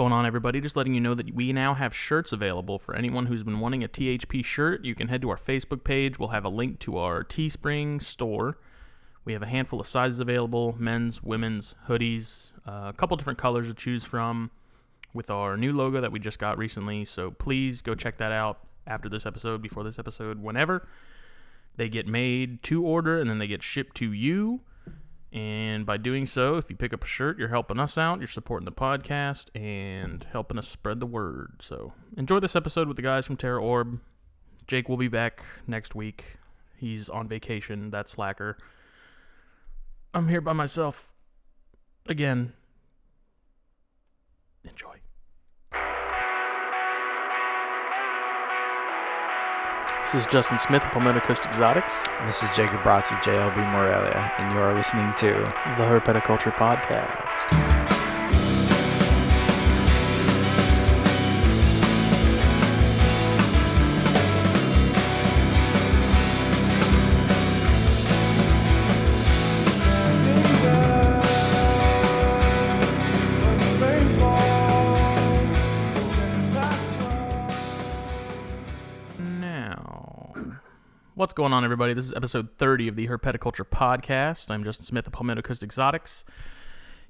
going on, everybody? Just letting you know that we now have shirts available for anyone who's been wanting a THP shirt. You can head to our Facebook page. We'll have a link to our Teespring store. We have a handful of sizes available men's, women's, hoodies, uh, a couple different colors to choose from with our new logo that we just got recently. So please go check that out after this episode, before this episode, whenever. They get made to order and then they get shipped to you. And by doing so, if you pick up a shirt, you're helping us out, you're supporting the podcast, and helping us spread the word. So enjoy this episode with the guys from TerraOrb. Jake will be back next week. He's on vacation, that slacker. I'm here by myself again. Enjoy. This is Justin Smith of Palmetto Coast Exotics, This is Jacob Bratz with JLB Morelia, and you are listening to the Herpetoculture Podcast. Going on, everybody? This is episode 30 of the Herpetoculture Podcast. I'm Justin Smith of Palmetto Coast Exotics.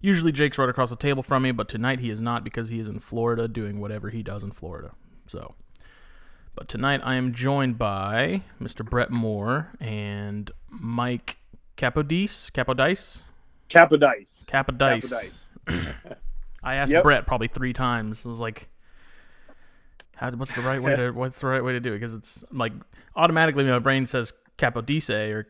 Usually Jake's right across the table from me, but tonight he is not because he is in Florida doing whatever he does in Florida. So, but tonight I am joined by Mr. Brett Moore and Mike Capodice. Capodice? Capodice. Capodice. Capodice. I asked Yep. Brett probably three times. I was like, How, "What's the right way to What's the right way to do it?" Because it's like automatically my brain says Capodice, or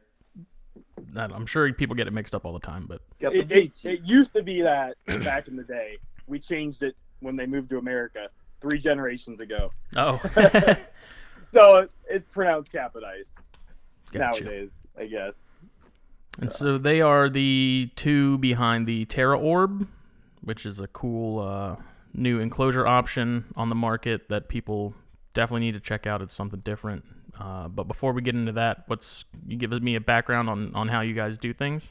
I'm sure people get it mixed up all the time. But It, it, it used to be that back in the day. We changed it when they moved to America three generations ago. oh, So it's pronounced Capodice Gotcha. nowadays, I guess. And so they are the two behind the TerraOrb, which is a cool uh, new enclosure option on the market that people definitely need to check out. It's something different. Uh, but before we get into that, what's you give me a background on, on how you guys do things?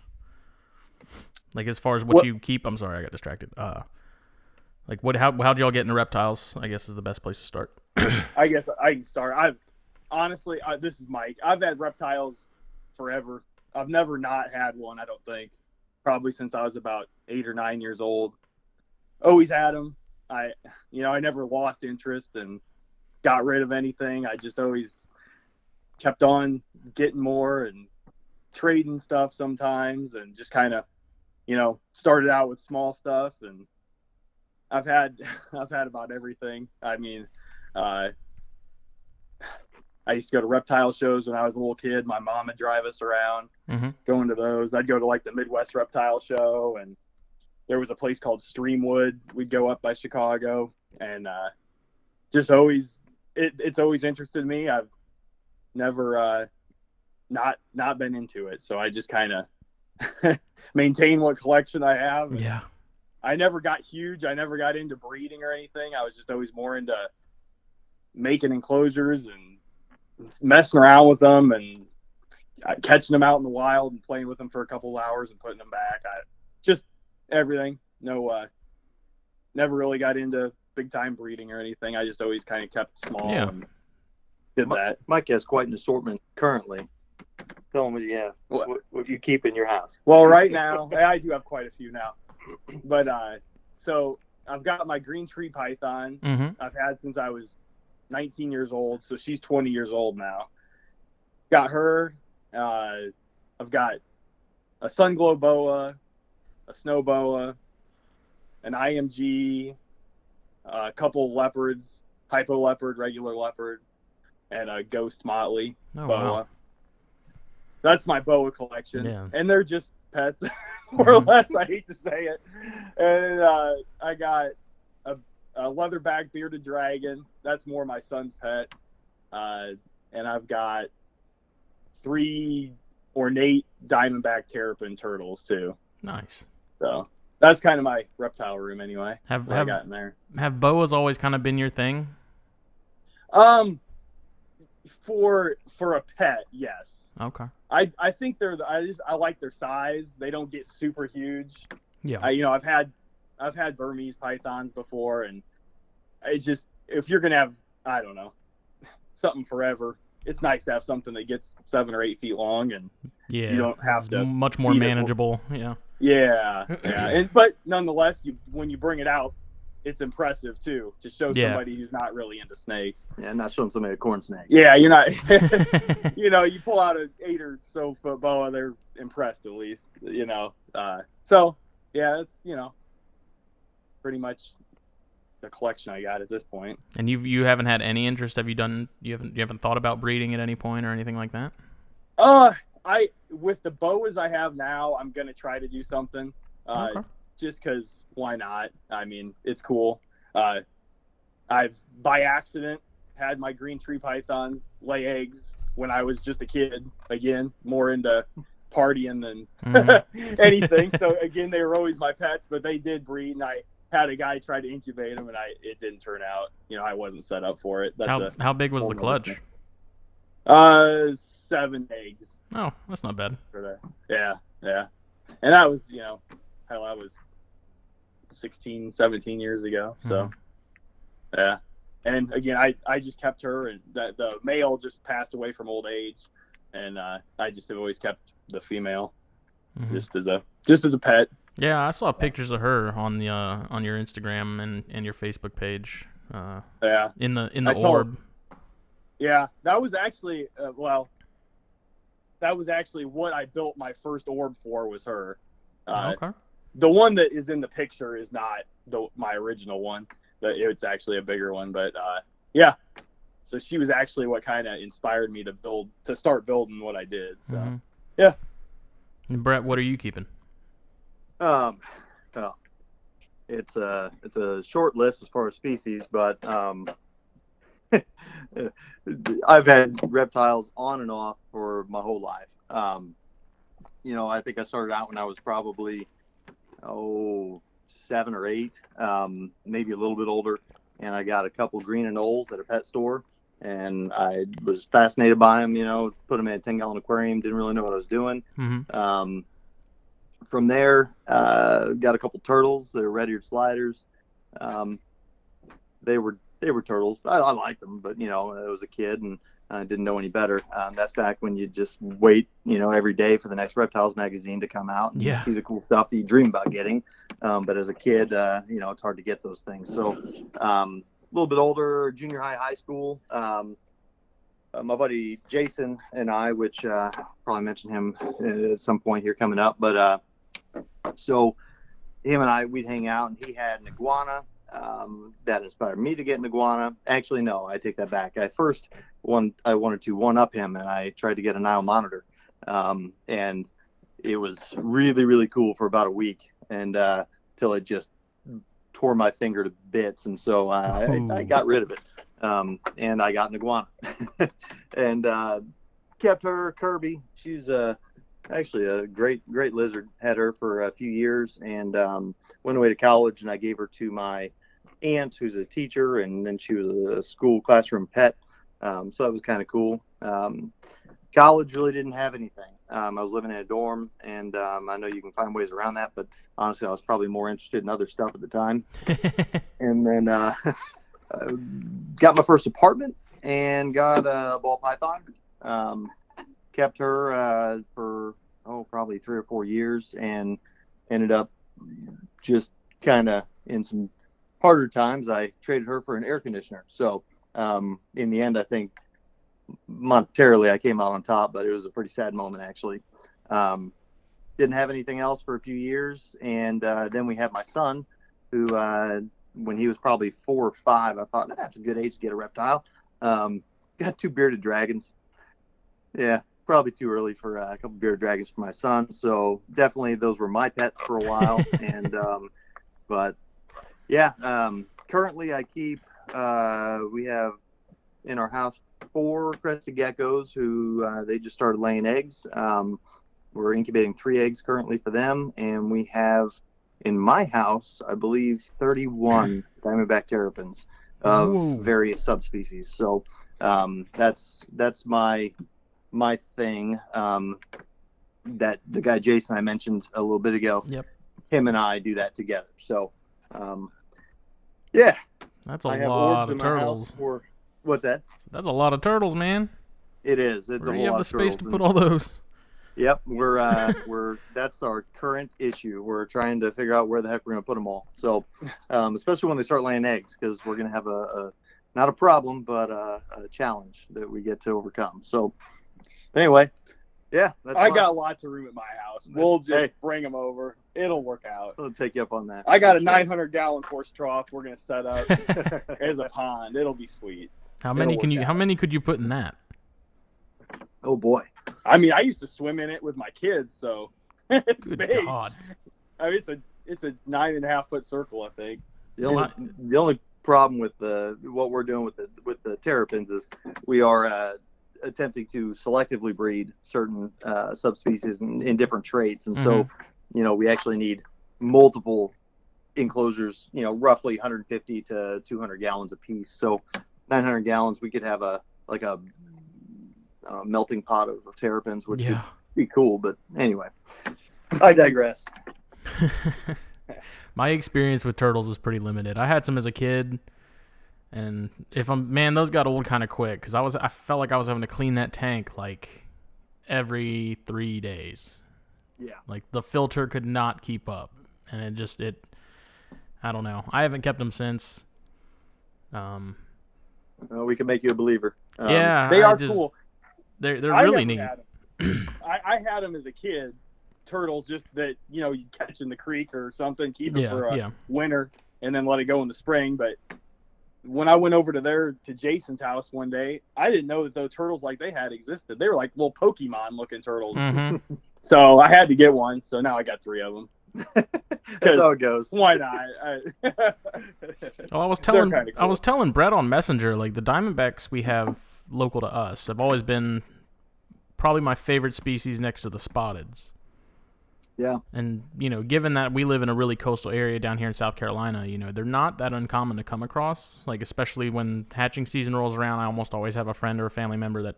Like as far as what Well- you keep. I'm sorry, I got distracted. Uh, like what? How how'd y'all get into reptiles? I guess is the best place to start. I guess I can start. I've honestly, I, this is Mike. I've had reptiles forever. I've never not had one. I don't think. Probably since I was about eight or nine years old. Always had them. I, you know, I never lost interest and got rid of anything. I just always kept on getting more and trading stuff sometimes, and just kind of, you know, started out with small stuff and. I've had I've had about everything. I mean, uh, I used to go to reptile shows when I was a little kid. My mom would drive us around Mm-hmm. going to those. I'd go to like the Midwest Reptile Show, and there was a place called Streamwood. We'd go up by Chicago, and uh, just always it, it's always interested me. I've never uh, not not been into it, so I just kind of maintain what collection I have. Yeah. I never got huge. I never got into breeding or anything. I was just always more into making enclosures and messing around with them and uh, catching them out in the wild and playing with them for a couple of hours and putting them back. I just everything. No, uh, never really got into big time breeding or anything. I just always kind of kept small Yeah. and did Mi- that. Mike has quite an assortment currently. Tell him what you have. What- What, what you keep in your house. Well, right now, I do have quite a few now, but uh, so I've got my green tree python. Mm-hmm. I've had since I was 19 years old, so she's 20 years old now. Got her. Uh, I've got a sun glow boa, a snow boa, an IMG, a couple leopards, hypo leopard, regular leopard, and a ghost motley Oh boa. wow. That's my boa collection, Yeah. and they're just pets, more or Mhm. less. I hate to say it. And uh, I got a, a leatherback bearded dragon. That's more my son's pet. Uh, and I've got three ornate diamondback terrapin turtles too. Nice. So that's kind of my reptile room anyway. Have have got there. have boas always kind of been your thing? Um, for for a pet, yes. Okay. I I think they're the, I just I like their size. They don't get super huge. Yeah. I you know I've had I've had Burmese pythons before, and it's just if you're gonna have, I don't know, something forever. It's nice to have something that gets seven or eight feet long, and Yeah. you don't have to. much more feed it. manageable. Yeah. Yeah, yeah, and but nonetheless, you when you bring it out, it's impressive too to show Yeah. somebody who's not really into snakes. Yeah, not showing somebody a corn snake. Yeah, you're not. you know, you pull out an eight or so foot boa, they're impressed at least. You know, uh, so yeah, it's you know, pretty much the collection I got at this point. and you you haven't had any interest? Have you done? You haven't you haven't thought about breeding at any point or anything like that? Uh, I with the boas I have now, I'm gonna try to do something. Uh, Okay. just because why not? I mean, it's cool. Uh, I've by accident had my green tree pythons lay eggs when I was just a kid. Again, more into partying than Mhm. anything. So again, they were always my pets, but they did breed, and I had a guy try to incubate them, and I it didn't turn out. You know, I wasn't set up for it. That's how a how big was the clutch? thing. Uh seven eggs Oh, that's not bad. Yeah, yeah. And that was, you know, hell, I was 16, 17 years ago. So, Mhm. yeah. And again, I, I just kept her, and the, the male just passed away from old age, and uh, I just have always kept the female Mhm. just as a just as a pet. Yeah, I saw pictures of her on the uh, on your Instagram and, and your Facebook page. Uh, Yeah, in the in the I orb. Yeah. That was actually uh, well, that was actually what I built my first orb for was her. Uh, okay. the one that is in the picture is not the my original one. That it's actually a bigger one, but uh, yeah. So she was actually what kind of inspired me to build to start building what I did. So Mhm. yeah. And Brett, what are you keeping? Um, well, it's a it's a short list as far as species, but um, I've had reptiles on and off for my whole life. Um, you know, I think I started out when I was probably oh seven or eight, um, maybe a little bit older, and I got a couple green anoles at a pet store. And I was fascinated by them, you know, put them in a 10 gallon aquarium, didn't really know what I was doing. Mm-hmm. Um, from there, uh, got a couple turtles. They're red-eared sliders. Um, they were they were turtles. I, I liked them, but you know, I was a kid and I didn't know any better. Um, that's back when you just wait, you know, every day for the next Reptiles magazine to come out and Yeah. see the cool stuff that you dream about getting. Um, but as a kid, uh, you know, it's hard to get those things. So um, a little bit older, junior high, high school. Um, uh, my buddy Jason and I, which uh, probably mention him uh, at some point here coming up, but uh, so him and I, we'd hang out, and he had an iguana um, that inspired me to get an iguana. Actually, no, I take that back. I first one I wanted to one up him, and I tried to get a Nile monitor, um, and it was really really cool for about a week, and uh, till it just tore my finger to bits, and so I, I, I got rid of it, um, and I got an iguana, and uh, kept her Kirby. She's a actually a great great lizard. Had her for a few years, and um, went away to college, and I gave her to my aunt, who's a teacher, and then she was a school classroom pet. Um, so that was kind of cool. Um, college really didn't have anything. Um, I was living in a dorm, and um, I know you can find ways around that, but honestly, I was probably more interested in other stuff at the time. And then uh, uh, got my first apartment and got a ball python. Um, kept her uh, for oh probably three or four years, and ended up just kind of in some harder times. I traded her for an air conditioner. So um, in the end, I think monetarily I came out on top, but it was a pretty sad moment actually. Um, didn't have anything else for a few years, and uh, then we had my son, who uh, when he was probably four or five, I thought that's a good age to get a reptile. Um, got two bearded dragons. Yeah, probably too early for uh, a couple bearded dragons for my son. So definitely those were my pets for a while. and um, but yeah, um, currently I keep uh, we have in our house four crested geckos who uh, they just started laying eggs. Um, we're incubating three eggs currently for them, and we have in my house, I believe, 31 diamondback terrapins of Whoa. various subspecies. So um, that's that's my my thing. Um, that the guy Jason I mentioned a little bit ago. Yep. Him and I do that together. So um, yeah, That's a I have lot orbs of turtles. for what's that? That's a lot of turtles, man. It is. It's Where a you have the lot of space to put all those? Yep, we're uh, we're that's our current issue. We're trying to figure out where the heck we're gonna put them all. So, um, especially when they start laying eggs, because we're gonna have a, a not a problem, but a, a challenge that we get to overcome. So, anyway, yeah, that's I fine. got lots of room at my house. We'll just Hey. bring them over. It'll work out. I'll take you up on that. I got a 900 gallon horse trough. We're gonna set up as a pond. It'll be sweet. How many It'll can work you? How many could you put in that? Oh boy, I mean, I used to swim in it with my kids, so it's Good big. God! I mean, it's a it's a nine and a half foot circle, I think. the only My- the only problem with the what we're doing with the with the terrapins is we are uh, attempting to selectively breed certain uh, subspecies in, in different traits, and so you know we actually need multiple enclosures. You know, roughly 150 to 200 gallons a piece. So 900 gallons, we could have a like a melting pot of, of terrapins, which yeah. would be cool. But anyway, I digress. My experience with turtles is pretty limited. I had some as a kid, and if I'm man, those got old kind of quick because I was I felt like I was having to clean that tank like every three days. Yeah. Like the filter could not keep up, and it just it. I don't know. I haven't kept them since. Um. Uh, we can make you a believer. Um, yeah, They are just- cool. They're they're I really neat. had. I, I had them as a kid. Turtles, just that you know you catch in the creek or something, keep it Yeah, for a yeah. winter, and then let it go in the spring. But when I went over to their to Jason's house one day, I didn't know that those turtles like they had existed. They were like little Pokemon looking turtles. hmm So I had to get one. So now I got three of them. That's how it goes. Why not? I, Well, I was telling kinda I was telling Brett on Messenger like the Diamondbacks we have local to us have always been probably my favorite species next to the spotteds. Yeah. And you know, given that we live in a really coastal area down here in South Carolina, you know, they're not that uncommon to come across. Like especially when hatching season rolls around, I almost always have a friend or a family member that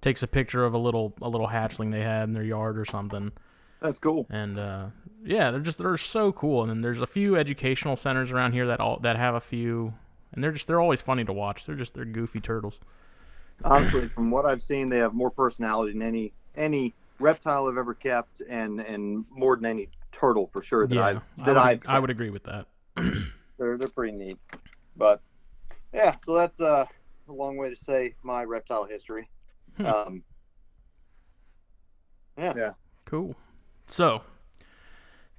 takes a picture of a little a little hatchling they had in their yard or something. That's cool. and uh, yeah, they're just they're so cool. And then there's a few educational centers around here that all that have a few, and they're just they're always funny to watch. They're just they're goofy turtles. Honestly, from what I've seen, they have more personality than any any reptile I've ever kept, and and more than any turtle for sure that yeah, I've I that would, I've. I would agree with that. They're they're pretty neat, but yeah. So that's uh, a long way to say my reptile history. Yeah. Um, Cool. So,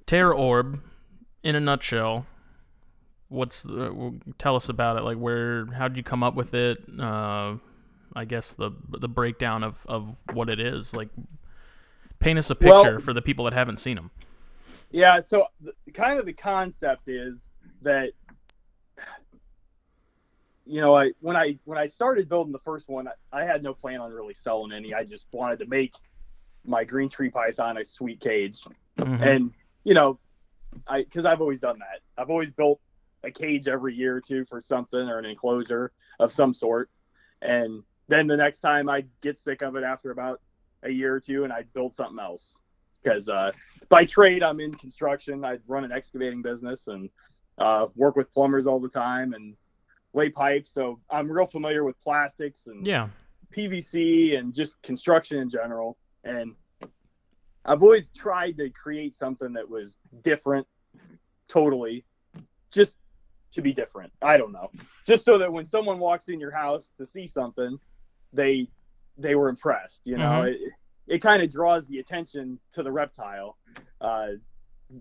TerraOrb, in a nutshell, what's the, tell us about it? Like, where, how did you come up with it? Uh, I guess the the breakdown of of what it is. Like, paint us a Well- picture for the people that haven't seen them. Yeah, so the, kind of the concept is that you know, I when I when I started building the first one, I, I had no plan on really selling any. I just wanted to make my green tree python a sweet cage, Mhm. and you know, I because I've always done that. I've always built a cage every year or two for something or an enclosure of some sort, and then the next time I get sick of it after about a year or two, and I'd build something else because uh, by trade I'm in construction. I run an excavating business and uh, work with plumbers all the time and lay pipes. So I'm real familiar with plastics and yeah. PVC and just construction in general. And I've always tried to create something that was different, totally, just to be different. I don't know, just so that when someone walks in your house to see something, they they were impressed. You know, Mhm. it it kind of draws the attention to the reptile. Uh,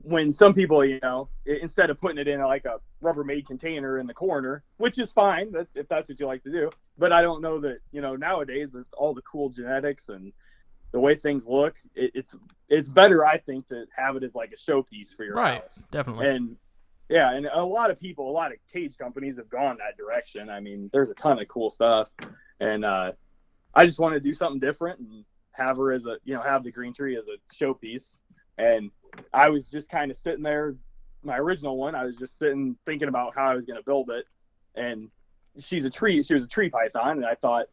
when some people, you know, instead of putting it in like a Rubbermaid container in the corner, which is fine, that's if that's what you like to do. But I don't know that you know nowadays with all the cool genetics and the way things look, it, it's it's better I think to have it as like a showpiece for your Right. house. Definitely. And yeah, and a lot of people, a lot of cage companies have gone that direction. I mean, there's a ton of cool stuff, and uh, I just wanted to do something different and have her as a you know have the green tree as a showpiece. And I was just kind of sitting there, my original one. I was just sitting thinking about how I was going to build it, and she's a tree. She was a tree python, and I thought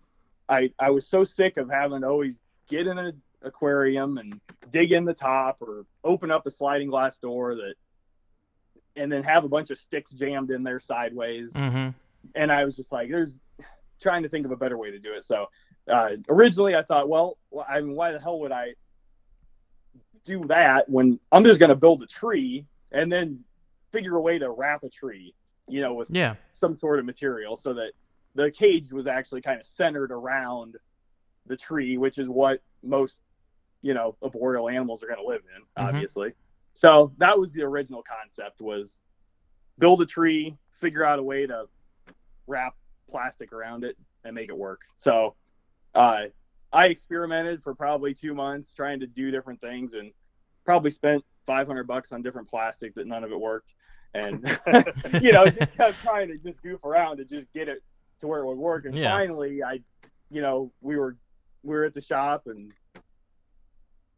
I I was so sick of having to always get in an aquarium and dig in the top or open up a sliding glass door that and then have a bunch of sticks jammed in there sideways. Mm-hmm. And I was just like, there's trying to think of a better way to do it. So uh, originally I thought, well, I mean, why the hell would I do that when I'm just going to build a tree and then figure a way to wrap a tree, you know, with Yeah. some sort of material so that the cage was actually kind of centered around the tree, which is what most, you know, arboreal animals are going to live in, Mhm. obviously. So that was the original concept was build a tree, figure out a way to wrap plastic around it and make it work. So uh, I experimented for probably two months trying to do different things and probably spent 500 bucks on different plastic that none of it worked. And, you know, just kept trying to just goof around to just get it to where it would work. And Yeah. finally, I, you know, we were, we were at the shop and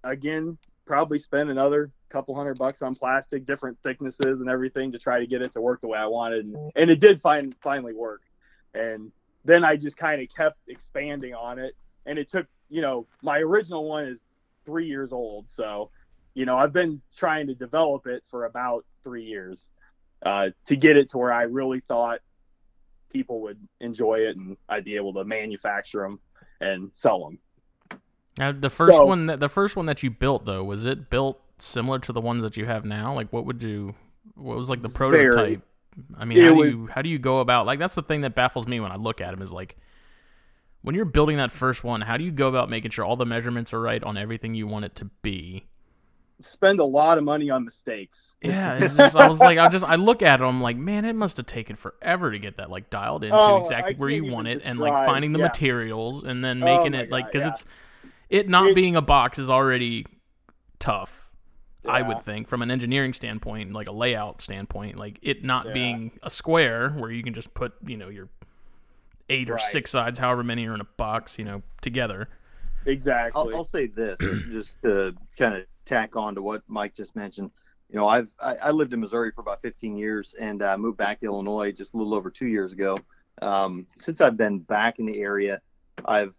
again, probably spent another couple hundred bucks on plastic, different thicknesses and everything to try to get it to work the way I wanted. And, and it did find, finally work. And then I just kind of kept expanding on it. And it took, you know, my original one is three years old. So, you know, I've been trying to develop it for about three years uh, to get it to where I really thought people would enjoy it and I'd be able to manufacture them and sell them. Now, the first So- one that the first one that you built though was it built similar to the ones that you have now? Like, what would you? What was like the Very. I mean, how do you how do you go about like that's the thing that baffles me when I look at them is like when you're building that first one, how do you go about making sure all the measurements are right on everything you want it to be? Spend a lot of money on mistakes. Yeah, it's just, I was like, I just I look at it, I'm like, man, it must have taken forever to get that like dialed into Oh, exactly I where you want it, and like finding the yeah. materials, and then Oh making my it like because yeah. it's it not It- being a box is already tough. I would think from an engineering standpoint, like a layout standpoint, like it not Yeah. being a square where you can just put you know your eight or six sides, however many are in a box, you know, together. Exactly. I'll, I'll say this just to kind of tack on to what Mike just mentioned. You know, I've I, I lived in Missouri for about 15 years and uh, moved back to Illinois just a little over two years ago. Um, since I've been back in the area, I've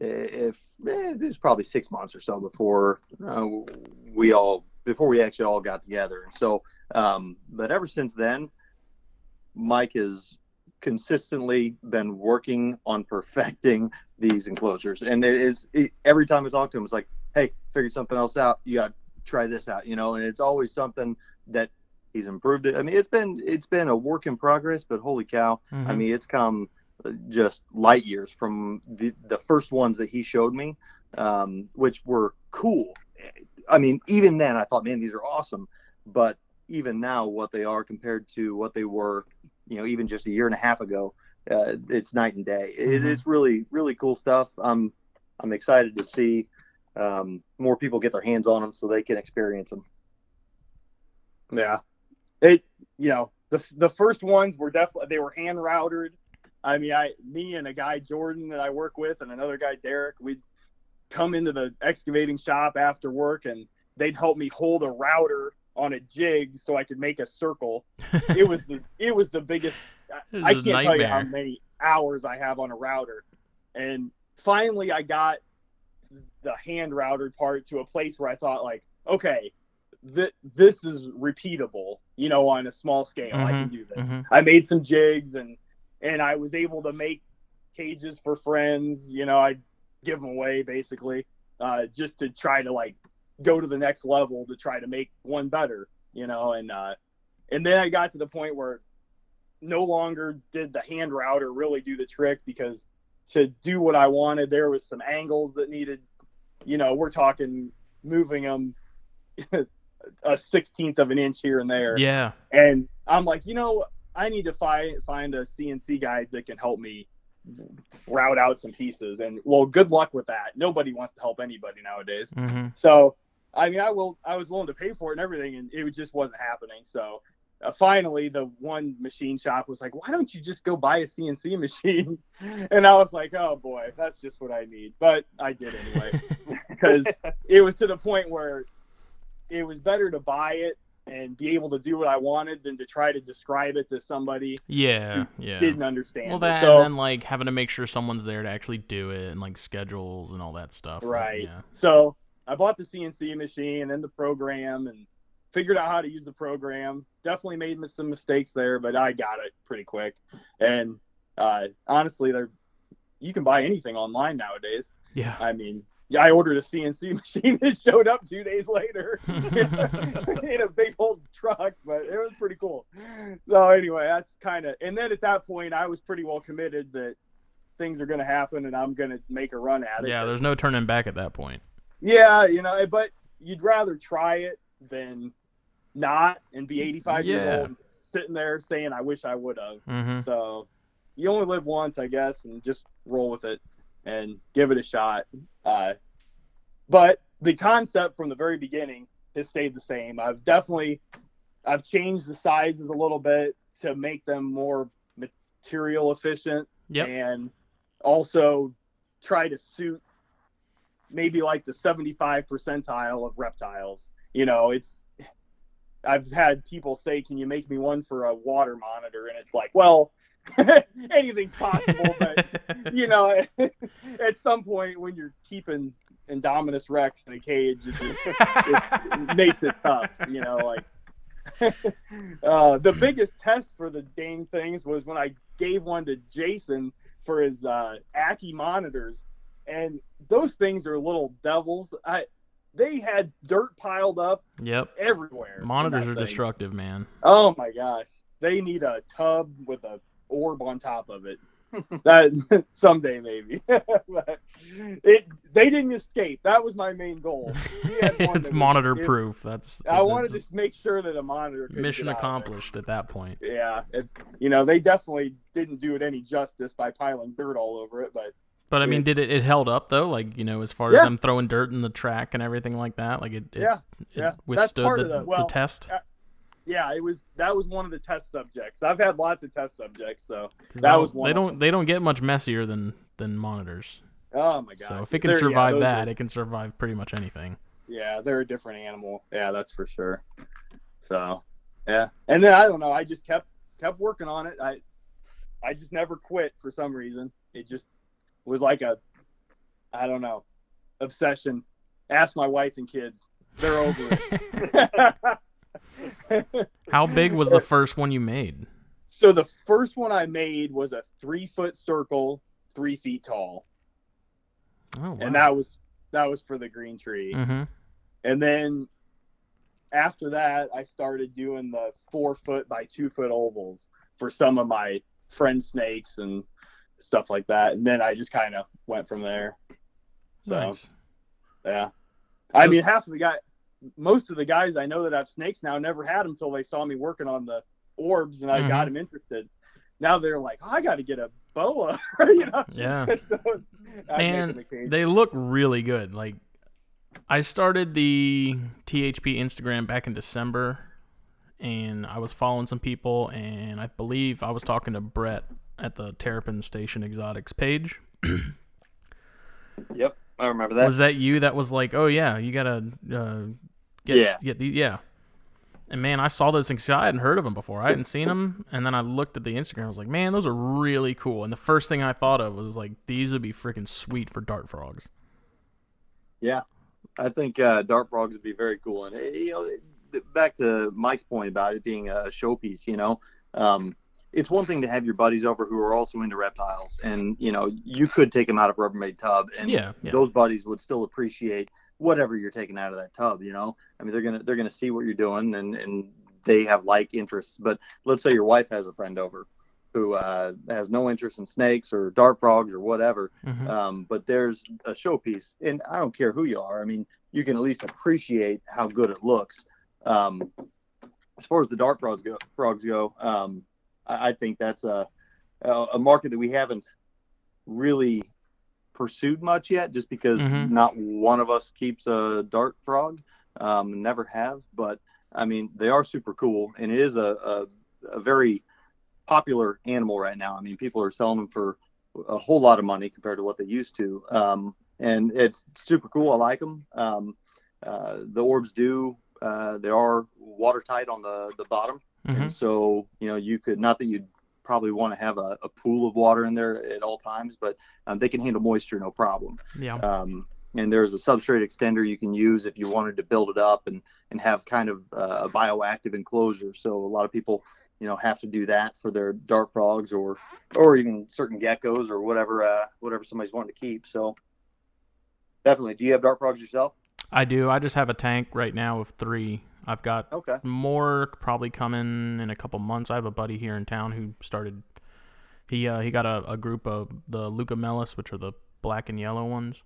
if eh, it was probably six months or so before uh, we all before we actually all got together. And so, um, but ever since then, Mike has consistently been working on perfecting these enclosures. And it is it, every time I talk to him, it's like, hey, figured something else out. You got to try this out, you know. And it's always something that he's improved it. I mean, it's been it's been a work in progress, but holy cow, I Mhm. mean, it's come uh, just light years from the the first ones that he showed me, um, which were cool. I mean, even then, I thought, man, these are awesome. But even now, what they are compared to what they were, you know, even just a year and a half ago, uh, it's night and day. It, Mhm. it's really, really cool stuff. I'm, I'm excited to see um, more people get their hands on them so they can experience them. Yeah, it you know the the first ones were definitely they were hand routered. I mean, I me and a guy Jordan that I work with and another guy Derek, we'd come into the excavating shop after work and they'd help me hold a router on a jig so I could make a circle. it was the it was the biggest. I, can't tell you how many hours I have on a router, and finally I got the hand routed part to a place where I thought like, okay, th- this is repeatable, you know, on a small scale. I can Mhm, do this. mhm. I made some jigs and and I was able to make cages for friends. You know, I give them away basically, uh, just to try to like go to the next level to try to make one better. You know, and uh, and then I got to the point where no longer did the hand router really do the trick because to do what I wanted, there was some angles that needed, you know, we're talking moving them a sixteenth of an inch here and there. Yeah. And I'm like, you know, I need to find find a CNC guy that can help me route out some pieces. And well, good luck with that. Nobody wants to help anybody nowadays. hmm So, I mean, I will. I was willing to pay for it and everything, and it just wasn't happening. So, uh, finally, the one machine shop was like, "Why don't you just go buy a CNC machine?" And I was like, "Oh boy, that's just what I need." But I did anyway because it was to the point where it was better to buy it and be able to do what I wanted than to try to describe it to somebody Yeah. Yeah. didn't understand. Well, that so, and then like having to make sure someone's there to actually do it and like schedules and all that stuff. like, Right. yeah. So I bought the CNC machine and the program, and figured out how to use the program. Definitely made some mistakes there, but I got it pretty quick. And uh, honestly, there you can buy anything online nowadays. Yeah. I mean, yeah, I ordered a CNC machine that showed up two days later in a big old truck, but it was pretty cool. So anyway, that's kind of, and then at that point, I was pretty well committed that things are going to happen and I'm going to make a run at it. Yeah, there's no turning back at that point. Yeah, you know, but you'd rather try it than not and be 85 years old and sitting there saying, "I wish I would have." hmm So you only live once, I guess, and just roll with it and give it a shot. Uh, but the concept from the very beginning has stayed the same. I've definitely I've changed the sizes a little bit to make them more material efficient Yep. and also try to suit maybe like the 75 percentile of reptiles. You know, it's I've had people say, "Can you make me one for a water monitor?" And it's like, well, anything's possible, but you know, at some point when you're keeping Indominus Rex in a cage, it just it makes it tough. You know, like uh, the biggest test for the dang things was when I gave one to Jason for his uh, Ackie monitors, and those things are little devils. I they had dirt piled up Yep. everywhere. Monitors are thing. destructive, man. Oh my gosh, they need a tub with a orb on top of it. that someday maybe, but it they didn't escape. That was my main goal. We had one it's that was- monitor it- proof. That's I wanted that's to make sure that a monitor could mission get out of there. accomplished at that point. Yeah, it, you know they definitely didn't do it any justice by piling dirt all over it, but But I mean, Yeah. did it, it held up though? Like you know, as far as Yeah. them throwing dirt in the track and everything like that, like it, it, yeah, it yeah. Withstood the, the- well, the test. Yeah, it was that was one of the test subjects. I've had lots of test subjects, so that they was don't- one They don't they don't get much messier than than monitors. oh my god! so if it can They're- survive those that, are- it can survive pretty much anything. yeah, they're a different animal. Yeah, that's for sure. So, yeah, and then I don't know. I just kept kept working on it. I I just never quit for some reason. It just was like a I don't know obsession. Ask my wife and kids. They're over it. How big was the first one you made? So the first one I made was a three foot circle, three feet tall, Oh, wow. and that was that was for the green tree. Mm-hmm. And then after that, I started doing the four foot by two foot ovals for some of my friend snakes and stuff like that. And then I just kind of went from there. So, Nice. yeah. I mean, half of the guy, most of the guys I know that have snakes now never had them until they saw me working on the orbs and I got Mhm. them interested. Now they're like, oh, I got to get a boa, you know? Yeah. so Man, them a cage. They look really good. Like I started the THP Instagram back in December and I was following some people and I believe I was talking to Brett at the Terrapin Station Exotics page. Yep, I remember that. was that you that was like, "Oh yeah, you got to uh get Yeah. get the yeah." And man, I saw those things. I hadn't heard of them before. I hadn't seen them, and then I looked at the Instagram. I was like, "Man, those are really cool." And the first thing I thought of was like, "These would be freaking sweet for dart frogs." Yeah, I think uh, dart frogs would be very cool. And uh, you know, back to Mike's point about it being a showpiece. You know, um, it's one thing to have your buddies over who are also into reptiles, and you know, you could take them out of Rubbermaid tub, and Yeah, yeah. those buddies would still appreciate whatever you're taking out of that tub. You know, I mean, they're gonna they're gonna see what you're doing, and and they have like interests. But let's say your wife has a friend over who uh, has no interest in snakes or dart frogs or whatever Mhm. um, but there's a showpiece, and I don't care who you are. I mean, you can at least appreciate how good it looks. Um, as far as the dart frogs go, frogs go, um, I, I think that's a a market that we haven't really pursued much yet, just because Mhm. not one of us keeps a dart frog, um, never have. But I mean, they are super cool, and it is a, a, a very popular animal right now. I mean, people are selling them for a whole lot of money compared to what they used to. Um, and it's super cool. I like them. Um, uh, the orbs do, uh, they are watertight on the, the bottom. Mhm. And so, you know, you could, not that you'd probably want to have a, a pool of water in there at all times, but um, they can handle moisture no problem. Yeah. Um, and there's a substrate extender you can use if you wanted to build it up and and have kind of uh, a bioactive enclosure. So a lot of people, you know, have to do that for their dart frogs or or even certain geckos or whatever uh, whatever somebody's wanting to keep. So definitely, do you have dart frogs yourself? I do. I just have a tank right now of three. I've got Okay. more probably coming in a couple months. I have a buddy here in town who started. He uh, he got a, a group of the leucomelas, which are the black and yellow ones.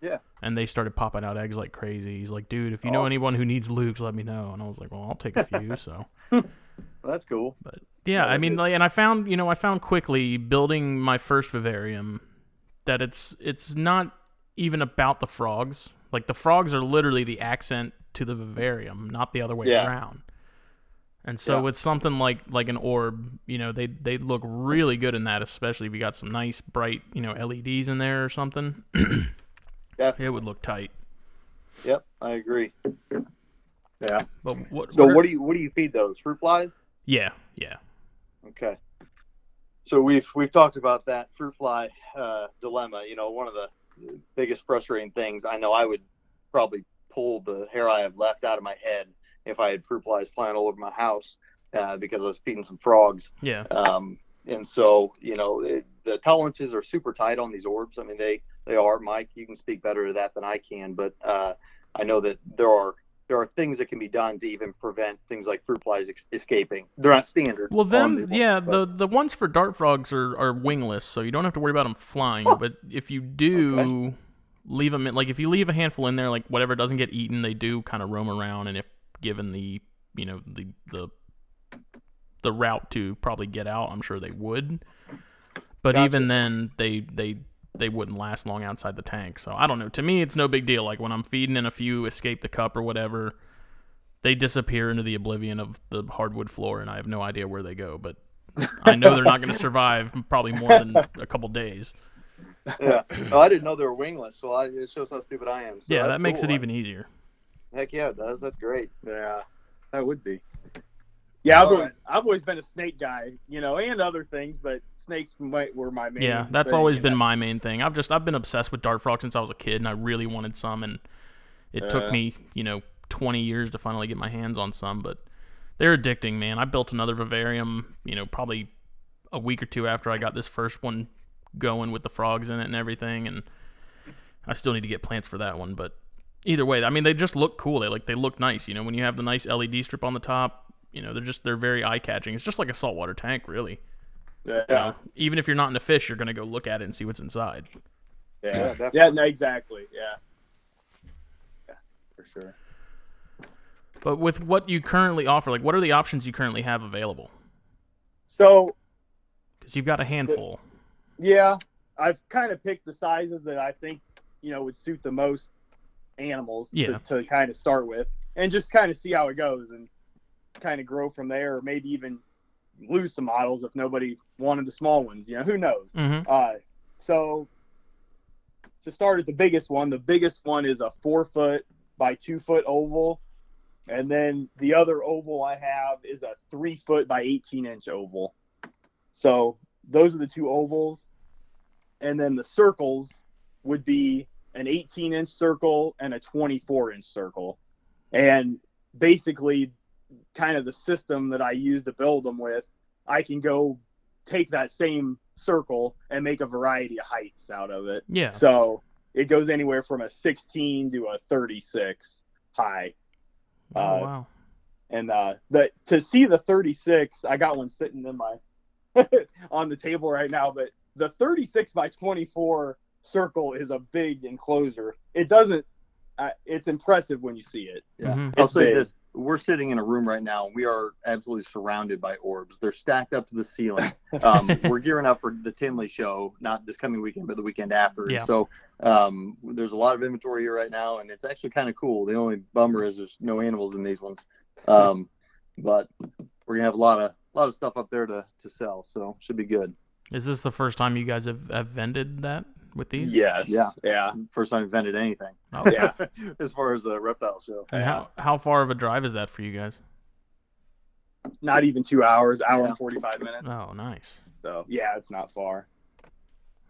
Yeah. And they started popping out eggs like crazy. He's like, dude, if you know anyone who needs Lukes, let me know. And I was like, well, I'll take a few. so Well, that's cool. yeah, Yeah, I mean, like, and I found, you know, I found quickly building my first vivarium that it's it's not even about the frogs. Like the frogs are literally the accent to the vivarium, not the other way Yeah. around. And so Yeah. with something like like an orb, you know, they they look really good in that, especially if you got some nice bright, you know, LEDs in there or something. yeah. it would look tight. Yep, I agree. Yeah. But what? So are- what do you what do you feed those fruit flies? Yeah, yeah. Okay. So we've we've talked about that fruit fly uh, dilemma. You know, one of the biggest frustrating things. I know I would probably pull the hair I have left out of my head if I had fruit flies flying all over my house uh, because I was feeding some frogs. Yeah. Um, and so, you know, it, the tolerances are super tight on these orbs. I mean, they they are. Mike, you can speak better to that than I can, but uh, I know that there are there are things that can be done to even prevent things like fruit flies ex- escaping. They're not standard. Well, on them, the- yeah, but- the the ones for dart frogs are, are wingless, so you don't have to worry about them flying. But if you do leave them in, like if you leave a handful in there, like whatever doesn't get eaten, they do kind of roam around, and if given the you know the the the route to probably get out, I'm sure they would. But Gotcha. even then, they they they wouldn't last long outside the tank. So I don't know. To me, it's no big deal. Like when I'm feeding and a few escape the cup or whatever, they disappear into the oblivion of the hardwood floor, and I have no idea where they go. But I know they're not going to survive probably more than a couple days. yeah. Oh, I didn't know they were wingless, so I, it shows how stupid I am. So yeah, that makes cool. it even easier. Heck yeah, it does. That's great. Yeah, that would be. Yeah, I've All always, I've always been a snake guy, you know, and other things, but snakes might, were my main. Yeah, that's thing, always been I- my main thing. I've just I've been obsessed with dart frog since I was a kid, and I really wanted some, and it took uh. me you know 20 years to finally get my hands on some, but they're addicting, man. I built another vivarium, you know, probably a week or two after I got this first one going with the frogs in it and everything, and I still need to get plants for that one, but either way, I mean, they just look cool. They like they look nice, you know, when you have the nice LED strip on the top. You know, they're just they're very eye catching. It's just like a saltwater tank, really. Yeah, You know, even if you're not into fish, you're gonna go look at it and see what's inside. yeah, Yeah, yeah, no, exactly, yeah, yeah, for sure. But with what you currently offer, like what are the options you currently have available? So Because you've got a handful. yeah, I've kind of picked the sizes that I think you know would suit the most animals Yeah. to, to kind of start with, and just kind of see how it goes, and kind of grow from there, or maybe even lose some models if nobody wanted the small ones. You know, who knows? Mm-hmm. Uh, so to start at the biggest one, the biggest one is a four foot by two foot oval. And then the other oval I have is a three foot by 18 inch oval. So those are the two ovals. And then the circles would be an 18 inch circle and a 24 inch circle. And basically, kind of the system that I use to build them with, I can go take that same circle and make a variety of heights out of it. Yeah. So it goes anywhere from a 16 to a 36 high. Oh uh, wow. And uh, the to see the 36, I got one sitting in my on the table right now. But the 36 by 24 circle is a big enclosure. It doesn't. Uh, it's impressive when you see it. Yeah. Mhm. I'll say big. this: we're sitting in a room right now. We are absolutely surrounded by orbs. They're stacked up to the ceiling. Um, we're gearing up for the Tinley show, not this coming weekend, but the weekend after. Yeah. So um, there's a lot of inventory here right now, and it's actually kind of cool. The only bummer is there's no animals in these ones, um, but we're gonna have a lot of a lot of stuff up there to to sell. So should be good. Is this the first time you guys have, have vended that with these? Yes. Yeah. Yeah. First time invented anything. Oh, Yeah. as far as the reptile show. And how how far of a drive is that for you guys? Not even two hours. Hour Yeah. and 45 minutes. Oh, nice. So yeah, it's not far.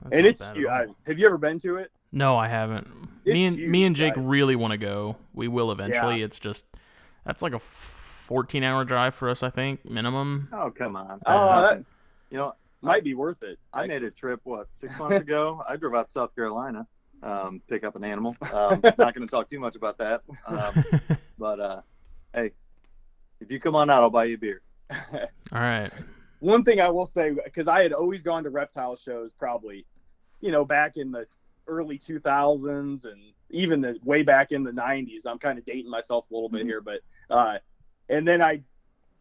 That's and not it's you- I, have you ever been to it? No, I haven't. It's me and me and Jake right? really want to go. We will eventually. Yeah. It's just that's like a 14 hour drive for us, I think, minimum. Oh come on. Oh, Uh, that you know, might be worth it. I made a trip what six months ago. I drove out to South Carolina, um, pick up an animal. Um, not going to talk too much about that, um, but uh, hey, if you come on out, I'll buy you a beer. All right. one thing I will say, because I had always gone to reptile shows, probably, you know, back in the early 2000s and even the way back in the 90s. I'm kind of dating myself a little bit here, but uh, and then I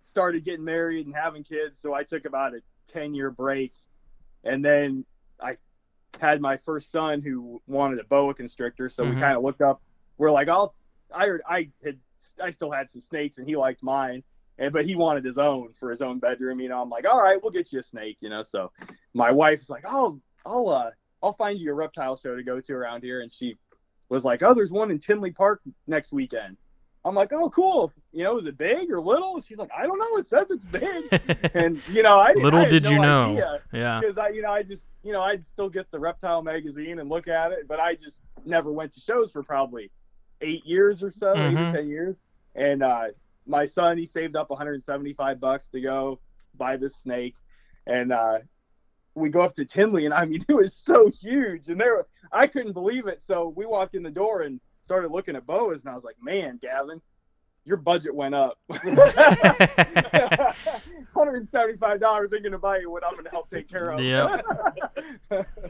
started getting married and having kids, so I took about a 10 year break, and then I had my first son who wanted a boa constrictor, so Mhm. we kind of looked up. We're like, I'll, I I had I still had some snakes, and he liked mine and but he wanted his own for his own bedroom. You know, I'm like, all right, we'll get you a snake. You know, so my wife's like, oh, I'll uh, I'll find you a reptile show to go to around here, and she was like, oh, there's one in Tinley Park next weekend. I'm like, oh, cool. You know, is it big or little? She's like, I don't know. It says it's big, and you know, I Little I did no you know. idea Yeah. because I, you know, I just, you know, I'd still get the reptile magazine and look at it, but I just never went to shows for probably eight years or so, eight Mhm. or ten years. And uh, my son, he saved up 175 bucks to go buy this snake, and uh, we go up to Tinley, and I mean, it was so huge, and there, I couldn't believe it. So we walked in the door and started looking at boas, and I was like, man, Gavin. Your budget went up. $175 ain't gonna buy you what I'm gonna help take care of. Yep.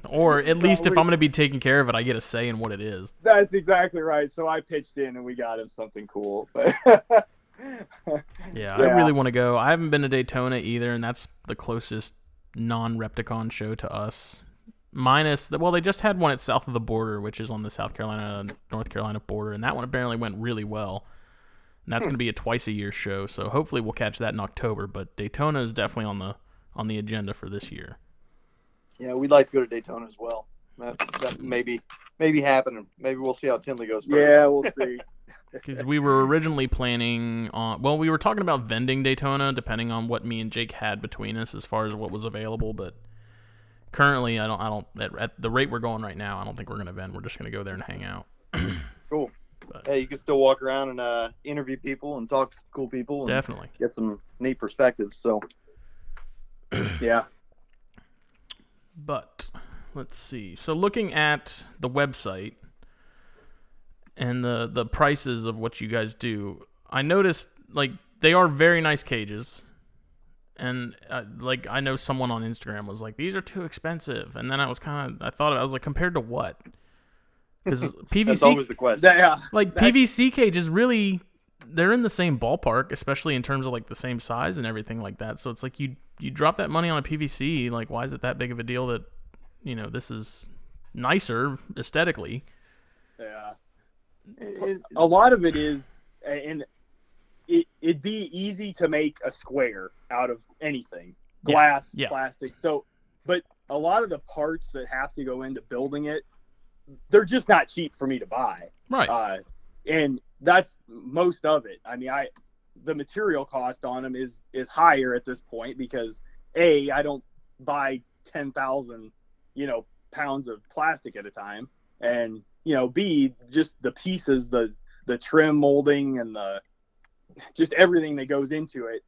Or at least if we- I'm going to be taking care of it, I get a say in what it is. That's exactly right. So I pitched in and we got him something cool. But Yeah, I really want to go. I haven't been to Daytona either, and that's the closest non-Repticon show to us. Minus, the, well, they just had one at south of the border, which is on the South Carolina North Carolina border, and that one apparently went really well. And that's hmm. going to be a twice a year show, so hopefully we'll catch that in October. But Daytona is definitely on the on the agenda for this year. Yeah, we'd like to go to Daytona as well. That, that maybe maybe happen. Maybe we'll see how Tinley goes. First. yeah, we'll see. Because we were originally planning on, well, we were talking about vending Daytona, depending on what me and Jake had between us as far as what was available. But currently, I don't, I don't, at, at the rate we're going right now, I don't think we're gonna vend. We're just gonna go there and hang out. Cool. Hey, you can still walk around and uh, interview people and talk to cool people and Definitely. get some neat perspectives. So Yeah. But let's see. So looking at the website and the the prices of what you guys do, I noticed like they are very nice cages. And uh, like I know someone on Instagram was like these are too expensive, and then I was kind of I thought I was like compared to what? Because that's PVC always the question. That- yeah. like That's- PVC cages really they're in the same ballpark, especially in terms of like the same size and everything like that. So it's like you you drop that money on a PVC, like why is it that big of a deal that you know this is nicer aesthetically? Yeah. It- A lot of it is, and it, it'd be easy to make a square out of anything Yeah, glass, yeah. plastic. So, but a lot of the parts that have to go into building it, they're just not cheap for me to buy. Right. uh, and that's most of it. I mean, I the material cost on them is is higher at this point because a I don't buy ten thousand you know pounds of plastic at a time, and you know b just the pieces the the trim molding and the just everything that goes into it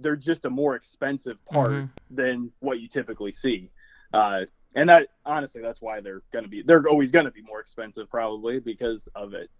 they're just a more expensive part Mhm. than what you typically see uh, and that honestly that's why they're going to be they're always going to be more expensive probably because of it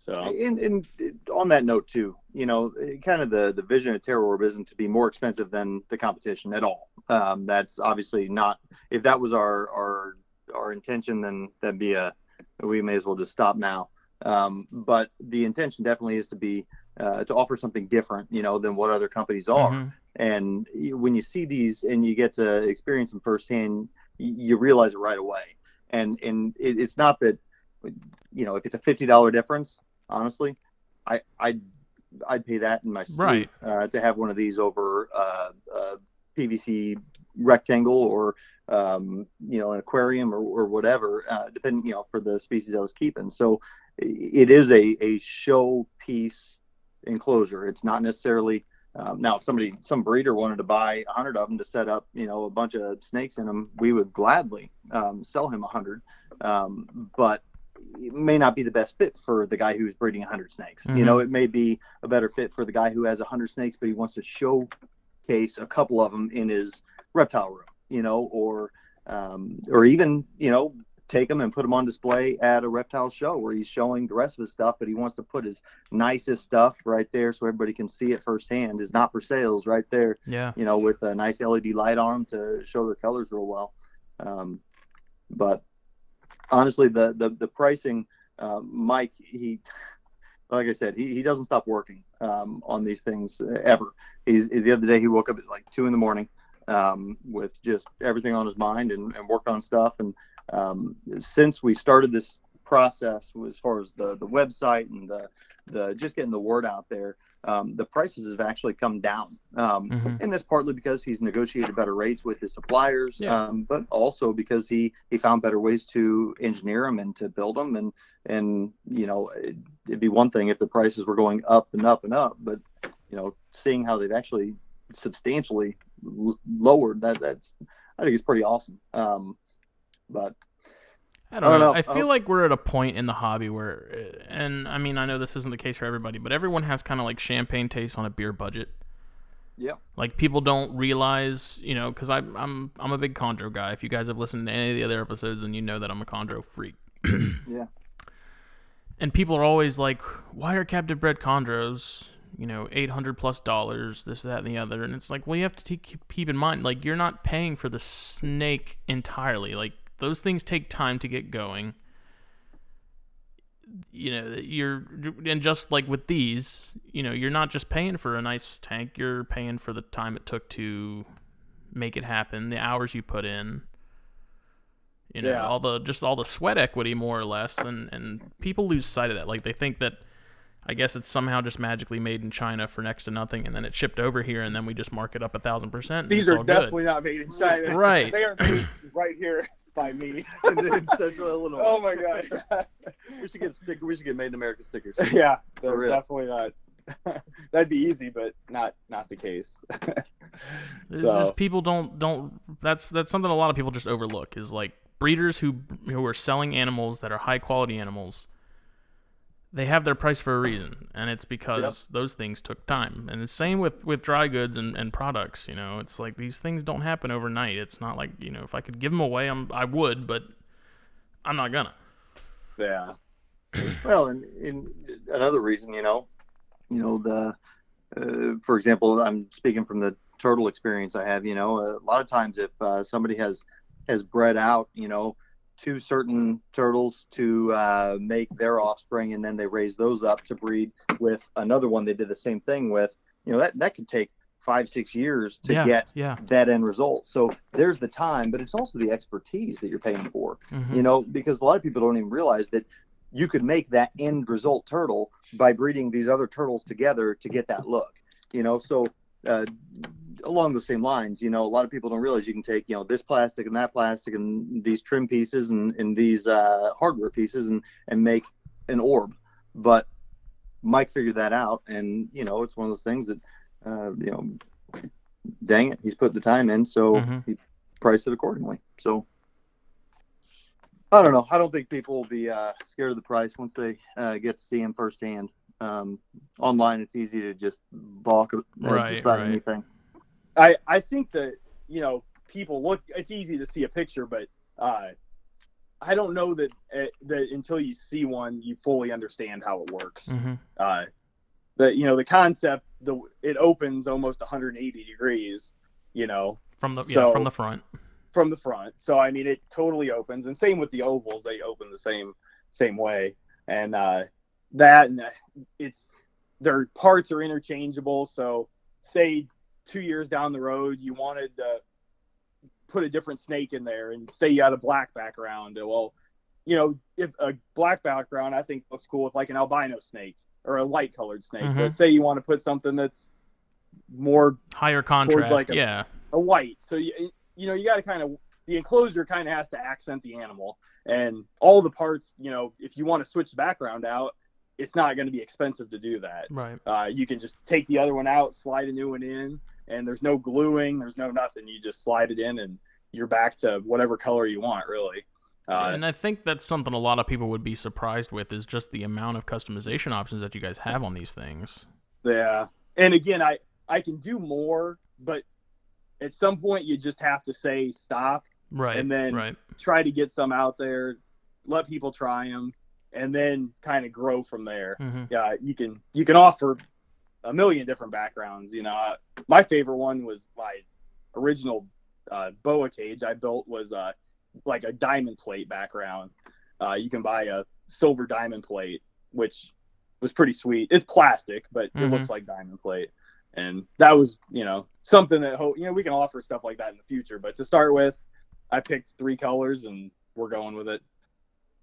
so And, and on that note too, you know, kind of the the vision of TerraOrb isn't to be more expensive than the competition at all. Um, that's obviously not. If that was our our our intention, then that'd be a we may as well just stop now. Um, but the intention definitely is to be uh, to offer something different, you know, than what other companies are. Mhm. And when you see these and you get to experience them firsthand, you realize it right away. And and it, it's not that, you know, if it's a fifty dollar difference, honestly, I I'd I'd pay that in my sleep Right. uh, to have one of these over uh, a PVC rectangle or um, you know an aquarium or, or whatever, uh, depending you know for the species I was keeping. So it is a a show piece enclosure. It's not necessarily um, now if somebody some breeder wanted to buy a hundred of them to set up you know a bunch of snakes in them, we would gladly um, sell him a hundred. Um, but it may not be the best fit for the guy who's breeding a 100 snakes. You know, it may be a better fit for the guy who has a 100 snakes, but he wants to showcase a couple of them in his reptile room, you know, or um, or even you know take them and put them on display at a reptile show where he's showing the rest of his stuff, but he wants to put his nicest stuff right there so everybody can see it firsthand. Is not for sales right there, Yeah. you know, with a nice LED light on 'em to show their colors real well. Um, but honestly, the the the pricing, uh, Mike, he, like I said, he, he doesn't stop working um, on these things ever. He's the other day he woke up at like two in the morning um, with just everything on his mind and, and worked on stuff. And um, since we started this process, as far as the the website and the the just getting the word out there, um, the prices have actually come down. Um, Mhm. And that's partly because he's negotiated better rates with his suppliers, Yeah. um, but also because he he found better ways to engineer them and to build them. And and you know, it, it'd be one thing if the prices were going up and up and up, but you know, seeing how they've actually substantially l- lowered that that's I think it's pretty awesome. Um, but I don't, I don't know. know. I feel hope- like we're at a point in the hobby where, and I mean, I know this isn't the case for everybody, but everyone has kind of like champagne taste on a beer budget. yeah, Like people don't realize, you know, because I'm I'm I'm a big Chondro guy. If you guys have listened to any of the other episodes, then you know that I'm a Chondro freak. yeah, And people are always like, "Why are captive bred chondros, you know, eight hundred plus dollars, this, that, and the other?" And it's like, well, you have to keep in mind, like, you're not paying for the snake entirely. Like, those things take time to get going. You know, you're, and just like with these, you know, you're not just paying for a nice tank. You're paying for the time it took to make it happen, the hours you put in you know Yeah. all the just all the sweat equity more or less and and people lose sight of that like they think that i guess it's somehow just magically made in china for next to nothing and then it's shipped over here and then we just mark it up a thousand percent These are all good. definitely not made in China. Right. They are made right here by me. in, in Central Illinois. oh my god. we should get sticker. We should get made in America stickers. yeah, they're real. definitely not. That'd be easy, but not not the case. It's So- just people don't don't that's that's something a lot of people just overlook is like breeders who who are selling animals that are high quality animals they have their price for a reason and it's because those things took time and the same with with dry goods and, and products you know it's like these things don't happen overnight it's not like you know if i could give them away I'm, i would but i'm not gonna yeah. Well, and, and another reason, you know, you know the, uh, for example, I'm speaking from the turtle experience I have. You know, a lot of times if uh, somebody has has bred out, you know, two certain turtles to uh, make their offspring, and then they raise those up to breed with another one they did the same thing with. You know, that that could take five six years to yeah get yeah that end result. So there's the time, but it's also the expertise that you're paying for mhm. you know, because a lot of people don't even realize that you could make that end result turtle by breeding these other turtles together to get that look, you know. So, uh, along the same lines, you know, a lot of people don't realize you can take, you know, this plastic and that plastic and these trim pieces and, and these uh, hardware pieces and, and make an orb. But Mike figured that out. And, you know, it's one of those things that, uh, you know, dang it, he's put the time in. So Mhm. he priced it accordingly. So, I don't know. I don't think people will be uh, scared of the price once they uh, get to see him firsthand. Um, online, it's easy to just balk at Right, just about right. anything. I I think that you know people look. It's easy to see a picture, but uh, I don't know that uh, that until you see one, you fully understand how it works. Mhm. Uh, the you know the concept, the it opens almost 180 degrees. You know, from the yeah So- from the front from the front. So I mean, it totally opens, and same with the ovals; they open the same same way. And uh, that and it's their parts are interchangeable. So say two years down the road, you wanted to put a different snake in there, and say you had a black background. Well, you know, if a black background, I think looks cool with like an albino snake or a light colored snake. Mhm. But say you want to put something that's more higher contrast like a- yeah a white. So you you know you got to kind of the enclosure kind of has to accent the animal, and all the parts. You know, if you want to switch the background out, it's not going to be expensive to do that. right Uh, you can just take the other one out, slide a new one in, and there's no gluing, there's no nothing. You just slide it in, and you're back to whatever color you want, really. Uh, and I think that's something a lot of people would be surprised with is just the amount of customization options that you guys have on these things. Yeah. And again, I I can do more, but at some point you just have to say stop, Right. And then- right. try to get some out there, let people try them, and then kind of grow from there. hmm Yeah, you can you can offer a million different backgrounds. You know, uh, my favorite one was my original uh, boa cage I built was uh, like a diamond plate background. Uh, you can buy a silver diamond plate, which was pretty sweet. It's plastic, but it Mhm. looks like diamond plate, and that was you know something that ho- you know we can offer stuff like that in the future. But to start with, I picked three colors and we're going with it.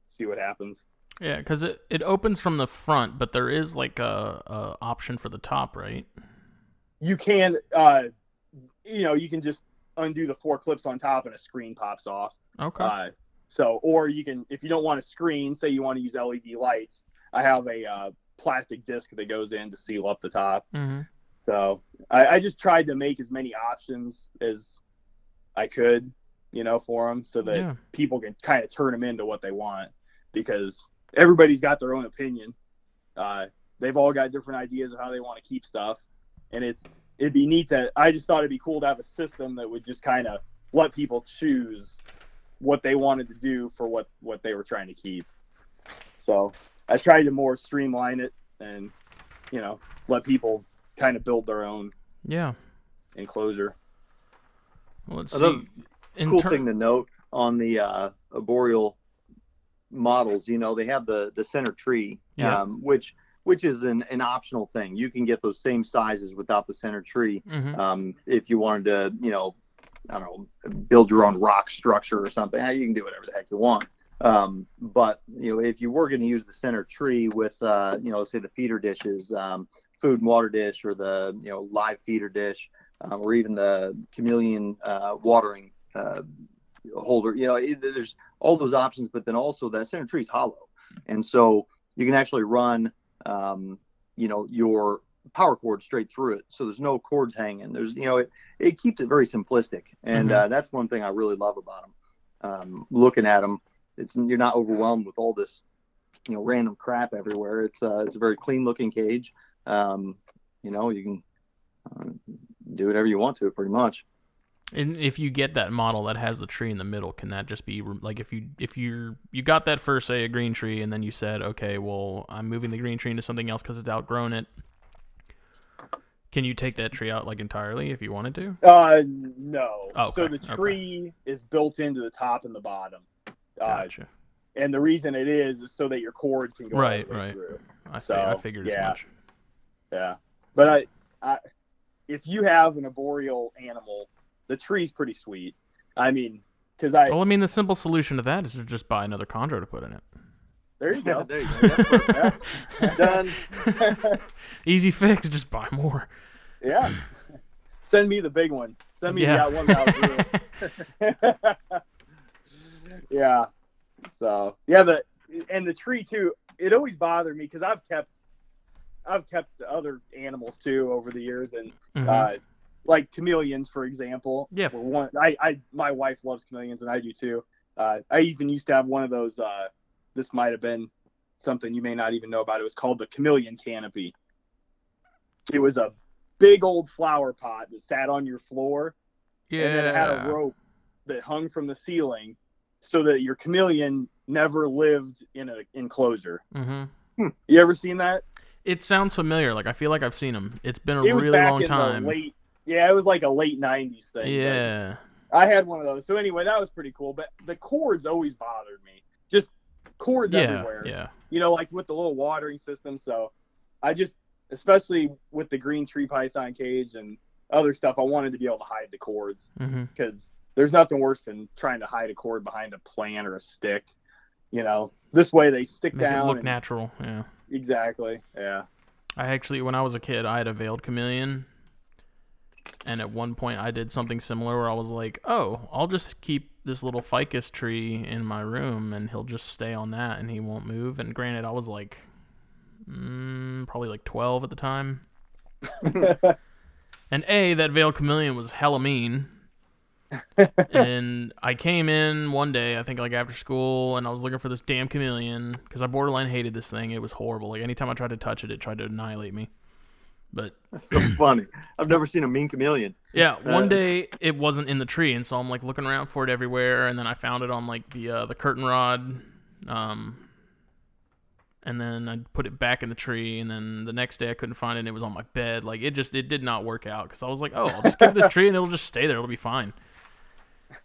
See what happens. Yeah, because it, it opens from the front, but there is like a, a option for the top, right? you can uh you know you can just undo the four clips on top and a screen pops off Okay. uh so or you can if you don't want a screen say you want to use led lights i have a uh, plastic disc that goes in to seal up the top hmm so I, I just tried to make as many options as i could you know for them so that Yeah. people can kind of turn them into what they want because everybody's got their own opinion. Uh, they've all got different ideas of how they want to keep stuff, and it's it'd be neat to. I just thought it'd be cool to have a system that would just kind of let people choose what they wanted to do for what what they were trying to keep. So I tried to more streamline it and you know let people kind of build their own Yeah. enclosure. Well, let's Another see. Cool ter- thing to note on the uh, arboreal models, you know, they have the the center tree, Yeah. um, which which is an, an optional thing. You can get those same sizes without the center tree. Mhm. Um, if you wanted to, you know, I don't know, build your own rock structure or something, eh, you can do whatever the heck you want. Um, but you know, if you were going to use the center tree with, uh, you know, say the feeder dishes, um, food and water dish, or the you know live feeder dish, um, or even the chameleon uh, watering uh, holder, you know, it, there's all those options. But then also that center tree is hollow, and so you can actually run, um, you know, your power cord straight through it. So there's no cords hanging. There's, you know, it, it keeps it very simplistic. And Mhm. uh, that's one thing I really love about them. Um, looking at them, it's, you're not overwhelmed with all this, you know, random crap everywhere. It's, uh, it's a very clean looking cage. Um, you know, you can uh, do whatever you want to pretty much. And if you get that model that has the tree in the middle, can that just be like if you if you're you got that first say a green tree and then you said okay, well I'm moving the green tree into something else because it's outgrown it. Can you take that tree out like entirely if you wanted to? Uh, no. Oh, So okay, the okay. tree is built into the top and the bottom. Uh, Gotcha. and the reason it is is so that your cord can go the Right, right. through. I, so, I figured as yeah. much. Yeah, but I, I, if you have an arboreal animal, the tree's pretty sweet. I mean, because I Well, I mean, the simple solution to that is to just buy another chondro to put in it. there you go. there you go. Yeah. Done. Easy fix, just buy more. yeah, send me the big one. Send me Yeah. that one that yeah. So yeah, the and the tree too. It always bothered me because I've kept, I've kept other animals too over the years, and Mhm. uh, like chameleons, for example. Yeah. were one. I, I, my wife loves chameleons, and I do too. Uh, I even used to have one of those. Uh, this might have been something you may not even know about. It was called the chameleon canopy. It was a big old flower pot that sat on your floor, yeah. and then it had a rope that hung from the ceiling, so that your chameleon never lived in an enclosure. Mm-hmm. You ever seen that? It sounds familiar. Like I feel like I've seen them. It's been a it was really back long in time. the late. Yeah, it was like a late '90s thing. yeah. I had one of those. So anyway, that was pretty cool. But the cords always bothered me. Just cords Yeah. everywhere. Yeah. You know, like with the little watering system. So I just, especially with the green tree python cage and other stuff, I wanted to be able to hide the cords mm-hmm. because there's nothing worse than trying to hide a cord behind a plant or a stick. You know, this way they stick Make down. look and- natural. Yeah. exactly. Yeah. I actually, when I was a kid, I had a veiled chameleon, and at one point I did something similar where I was like, "Oh, I'll just keep this little ficus tree in my room, and he'll just stay on that, and he won't move." And granted, I was like, mm, probably like twelve at the time, and a that veiled chameleon was hella mean. and I came in one day, I think like after school, and I was looking for this damn chameleon because I borderline hated this thing. It was horrible. Like anytime I tried to touch it, it tried to annihilate me. But That's so funny. I've never seen a mean chameleon. yeah, one Uh, day it wasn't in the tree, and so I'm like looking around for it everywhere, and then I found it on like the uh, the curtain rod, um, and then I put it back in the tree, and then the next day I couldn't find it, and it was on my bed. Like it just it did not work out because I was like, oh, I'll just give this tree, and it'll just stay there, it'll be fine.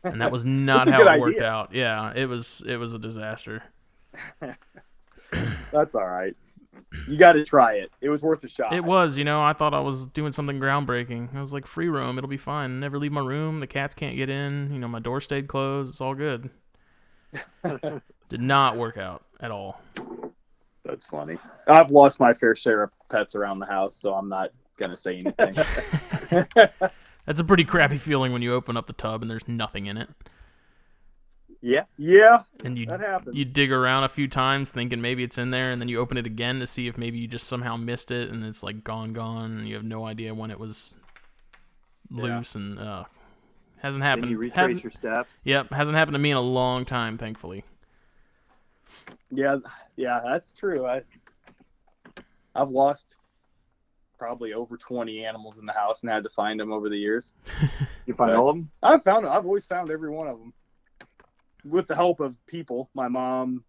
And that was not how it worked idea. out. Yeah, it was it was a disaster. That's all right. You got to try it. It was worth a shot. It was, you know, I thought I was doing something groundbreaking. I was like, free roam, it'll be fine. Never leave my room. The cats can't get in. You know, my door stayed closed. It's all good. Did not work out at all. That's funny. I've lost my fair share of pets around the house, so I'm not gonna say anything. That's a pretty crappy feeling when you open up the tub and there's nothing in it. Yeah. yeah, And you that happens. you dig around a few times thinking maybe it's in there and then you open it again to see if maybe you just somehow missed it and it's like gone gone and you have no idea when it was Yeah. loose and uh hasn't Then happened. you retrace Hadn't- your steps. Yep, hasn't happened to me in a long time, thankfully. Yeah, yeah, that's true. I I've lost probably over 20 animals in the house and had to find them over the years. You find all of them? I've found I've always found every one of them with the help of people, my mom,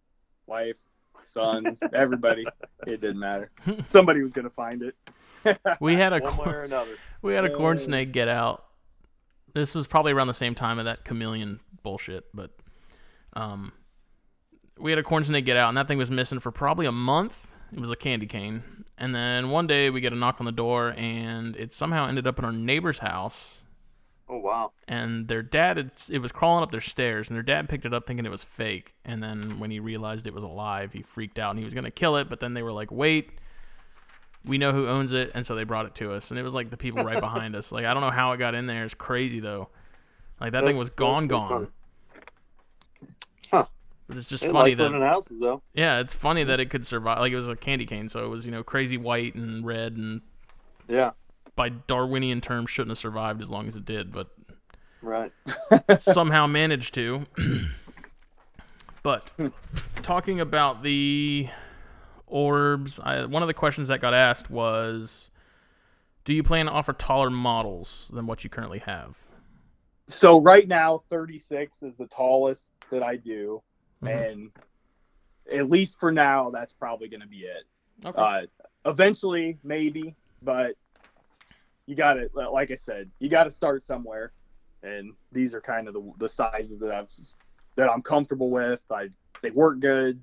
wife, sons, everybody. It didn't matter. Somebody was gonna find it. We had a cor- or another. we had a corn Uh, snake get out. This was probably around the same time of that chameleon bullshit, but um, we had a corn snake get out, and that thing was missing for probably a month. It was a candy cane, and then one day we get a knock on the door, and it somehow ended up in our neighbor's house. Oh wow. And their dad, had, it was crawling up their stairs, and their dad picked it up thinking it was fake. And then when he realized it was alive, he freaked out and he was gonna kill it. But then they were like, "Wait, we know who owns it," and so they brought it to us. And it was like the people right behind us. Like I don't know how it got in there. It's crazy though. Like that thing was That's- gone, that's gone. Huh. But it's just They funny that houses though. yeah, it's funny that it could survive. Like it was a candy cane, so it was you know crazy white and red, and Yeah. By Darwinian terms shouldn't have survived as long as it did, but Right. somehow managed to. but talking about the orbs, I, one of the questions that got asked was, "Do you plan to offer taller models than what you currently have?" So right now 36 is the tallest that I do. Mhm. and at least for now, that's probably going to be it. Okay. Uh, eventually, maybe, but you got to, like I said, you got to start somewhere, and these are kind of the, the sizes that I've that I'm comfortable with. I they work good,